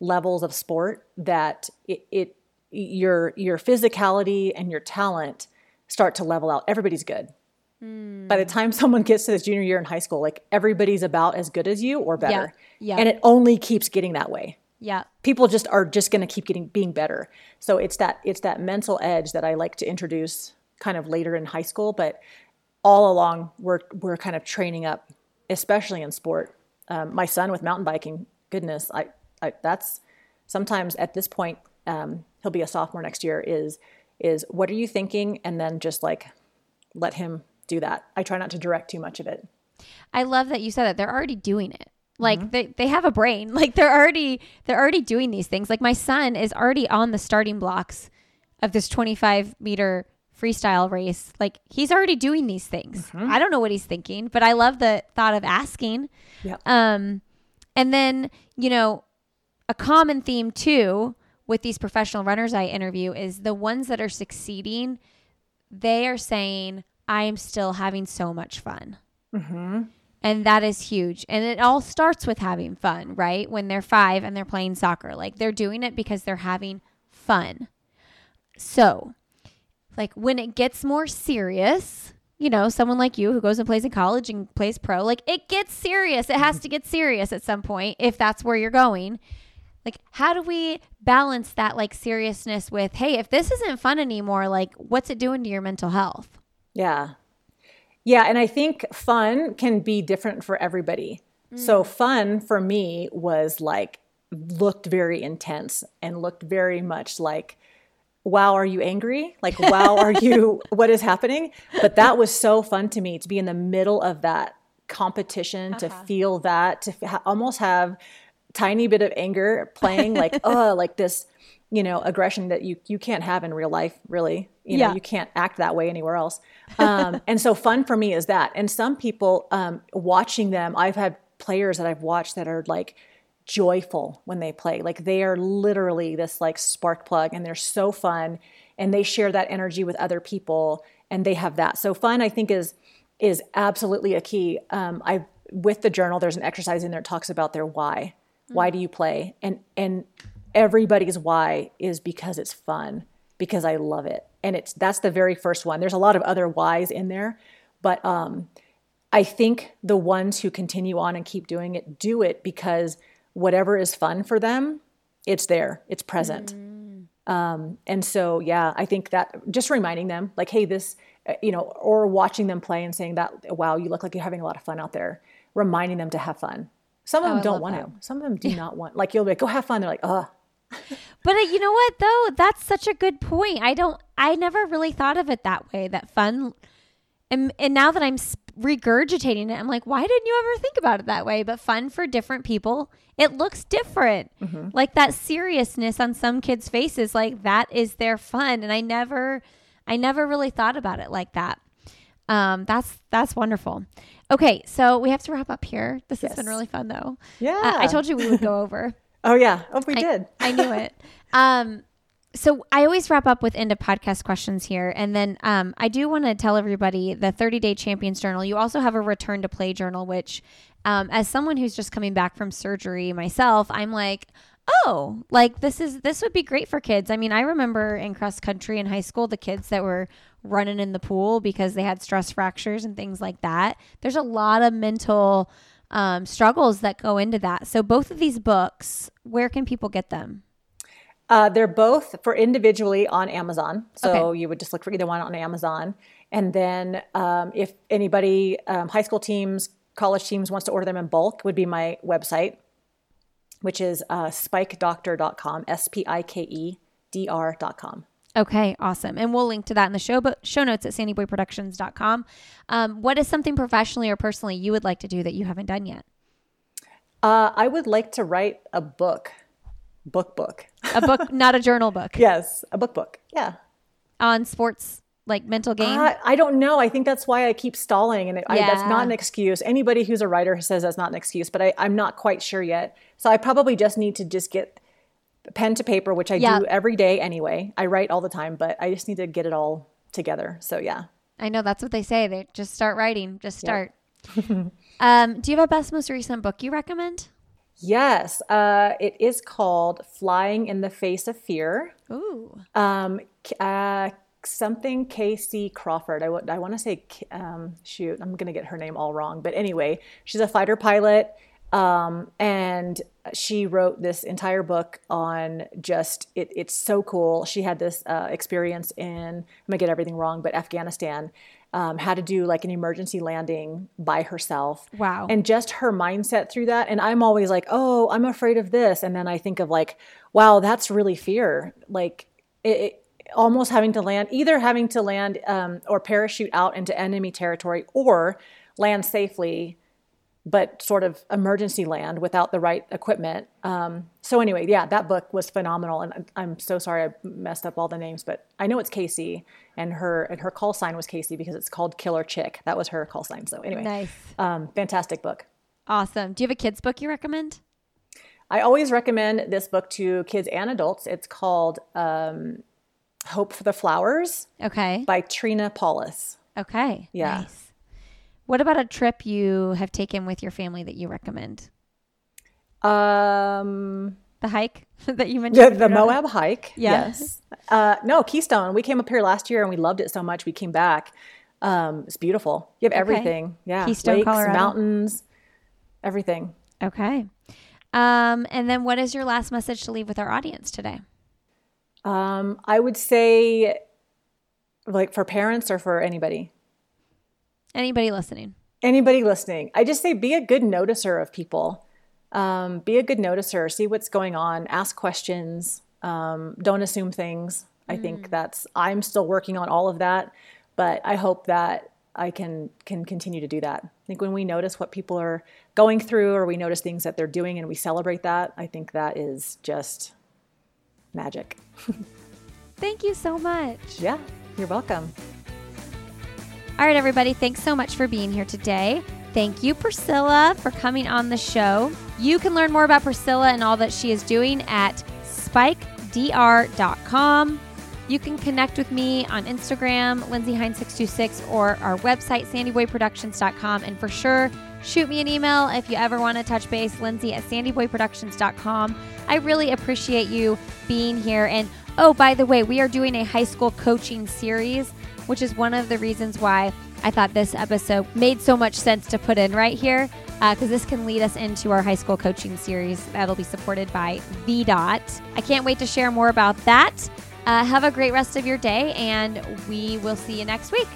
Speaker 2: levels of sport that it, it your your physicality and your talent start to level out. Everybody's good. Mm. By the time someone gets to this junior year in high school, like everybody's about as good as you or better. Yeah. yeah. And it only keeps getting that way.
Speaker 1: Yeah.
Speaker 2: People just are just going to keep getting being better. So it's that it's that mental edge that I like to introduce kind of later in high school, but all along we're we're kind of training up, especially in sport. Um, my son with mountain biking, goodness, I I, that's sometimes at this point um, he'll be a sophomore next year is is what are you thinking and then just like let him do that. I try not to direct too much of it.
Speaker 1: I love that you said that. They're already doing it. Like mm-hmm. they, they have a brain. Like they're already they're already doing these things. Like my son is already on the starting blocks of this 25 meter freestyle race. Like he's already doing these things. Mm-hmm. i don't know what he's thinking but i love the thought of asking.
Speaker 2: Yep.
Speaker 1: um and then you know a common theme too with these professional runners I interview is the ones that are succeeding, they are saying, I am still having so much fun. Mm-hmm. And that is huge. And it all starts with having fun, right? When they're five and they're playing soccer, like they're doing it because they're having fun. So, like when it gets more serious, you know, someone like you who goes and plays in college and plays pro, like it gets serious. It has to get serious at some point if that's where you're going like how do we balance that like seriousness with hey if this isn't fun anymore like what's it doing to your mental health
Speaker 2: yeah yeah and i think fun can be different for everybody mm. so fun for me was like looked very intense and looked very much like wow are you angry like wow are you what is happening but that was so fun to me to be in the middle of that competition uh-huh. to feel that to ha- almost have tiny bit of anger playing like oh like this you know aggression that you you can't have in real life really. You know yeah. you can't act that way anywhere else. Um, and so fun for me is that. And some people um, watching them i've had players that i've watched that are like joyful when they play. Like they are literally this like spark plug and they're so fun and they share that energy with other people and they have that. So fun i think is is absolutely a key. Um, i with the journal there's an exercise in there that talks about their why. Why do you play? And and everybody's why is because it's fun, because I love it. And it's that's the very first one. There's a lot of other whys in there, but um I think the ones who continue on and keep doing it do it because whatever is fun for them, it's there, it's present. Mm. Um, and so, yeah, I think that just reminding them, like, hey, this, uh, you know, or watching them play and saying that, wow, you look like you're having a lot of fun out there, reminding them to have fun. Some of them oh, don't want that. to. Some of them do not want. Like you'll be like, go have fun. They're like, ugh.
Speaker 1: But uh, you know what though? That's such a good point. I don't. I never really thought of it that way. That fun. And and now that I'm regurgitating it, I'm like, why didn't you ever think about it that way? But fun for different people, it looks different. Mm-hmm. Like that seriousness on some kids' faces, like that is their fun. And I never, I never really thought about it like that. Um, that's that's wonderful. Okay, so we have to wrap up here. This yes. has been really fun, though.
Speaker 2: Yeah,
Speaker 1: uh, I told you we would go over.
Speaker 2: oh yeah, oh we
Speaker 1: I,
Speaker 2: did.
Speaker 1: I knew it. Um, so I always wrap up with end of podcast questions here, and then um, I do want to tell everybody the 30 day champions journal. You also have a return to play journal, which, um, as someone who's just coming back from surgery myself, I'm like, oh, like this is this would be great for kids. I mean, I remember in cross country in high school, the kids that were running in the pool because they had stress fractures and things like that. There's a lot of mental um, struggles that go into that. So both of these books, where can people get them?
Speaker 2: Uh, they're both for individually on Amazon. So
Speaker 1: Okay.
Speaker 2: you would just look for either one on Amazon. And then um, if anybody, um, high school teams, college teams wants to order them in bulk, would be my website, which is uh, spikedoctor.com, S P I K E D R.com.
Speaker 1: Okay, awesome. And we'll link to that in the show, but show notes at sandyboyproductions.com. Um, what is something professionally or personally you would like to do that you haven't done yet?
Speaker 2: Uh, I would like to write a book, book, book.
Speaker 1: A book, not a journal book,
Speaker 2: Yes, a book, book. Yeah.
Speaker 1: on sports, like mental game.
Speaker 2: I, I don't know. I think that's why I keep stalling, and it, I, that's not an excuse. Anybody who's a writer says that's not an excuse, but I, I'm not quite sure yet. So I probably just need to just get pen to paper, which I do every day anyway. I write all the time, but I just need to get it all together. So yeah.
Speaker 1: I know that's what they say. They just start writing, just start. um, do you have a best, most recent book you recommend?
Speaker 2: Yes, uh, it is called "Flying in the Face of Fear."
Speaker 1: Ooh,
Speaker 2: Um, uh, something Casey Crawford. I would- I want to say, um, shoot, I'm going to get her name all wrong. But anyway, she's a fighter pilot. Um, and she wrote this entire book on just, it, it's so cool. She had this uh, experience in, I'm to get everything wrong, but Afghanistan. Um, had to do like an emergency landing by herself.
Speaker 1: Wow.
Speaker 2: And just her mindset through that. And I'm always like, oh, I'm afraid of this. And then I think of like, wow, that's really fear. Like, it, it, almost having to land, either having to land um, or parachute out into enemy territory or land safely, but sort of emergency land without the right equipment. Um, so, anyway, yeah, that book was phenomenal. And I'm- I'm so sorry I messed up all the names, but I know it's Casey, and her and her call sign was Casey because it's called Killer Chick. That was her call sign. So, anyway,
Speaker 1: nice.
Speaker 2: um, fantastic book.
Speaker 1: Awesome. Do you have a kids book you recommend?
Speaker 2: I always recommend this book to kids and adults. It's called um, Hope for the Flowers
Speaker 1: Okay.
Speaker 2: by Trina Paulus.
Speaker 1: Okay.
Speaker 2: Yeah.
Speaker 1: Nice. What about a trip you have taken with your family that you recommend?
Speaker 2: Um,
Speaker 1: The hike that you mentioned?
Speaker 2: the Moab hike.
Speaker 1: Yeah.
Speaker 2: Yes. Uh, no, Keystone. We came up here last year and we loved it so much. We came back. Um, it's beautiful. You have everything. Yeah.
Speaker 1: Keystone,
Speaker 2: Lakes,
Speaker 1: Colorado.
Speaker 2: mountains, everything.
Speaker 1: Okay. Um, and then what is your last message to leave with our audience today?
Speaker 2: Um, I would say, like for parents or for anybody.
Speaker 1: Anybody listening?
Speaker 2: anybody listening, I just say be a good noticer of people. Um, be a good noticer. See what's going on. Ask questions. Um, don't assume things. I think that's. I'm still working on all of that, but I hope that I can can continue to do that. I think when we notice what people are going through, or we notice things that they're doing, and we celebrate that, I think that is just magic.
Speaker 1: Thank you so much.
Speaker 2: Yeah, you're welcome.
Speaker 1: All right, everybody, thanks so much for being here today. Thank you, Priscilla, for coming on the show. You can learn more about Priscilla and all that she is doing at spikedr.com. You can connect with me on Instagram, lindsayhein626, or our website, sandyboyproductions.com. And for sure, shoot me an email if you ever want to touch base, lindsay at sandyboyproductions.com. I really appreciate you being here. And oh, by the way, we are doing a high school coaching series, which is one of the reasons why I thought this episode made so much sense to put in right here, because this can lead us into our high school coaching series that'll be supported by VDOT. I can't wait to share more about that. Uh, have a great rest of your day, and we will see you next week.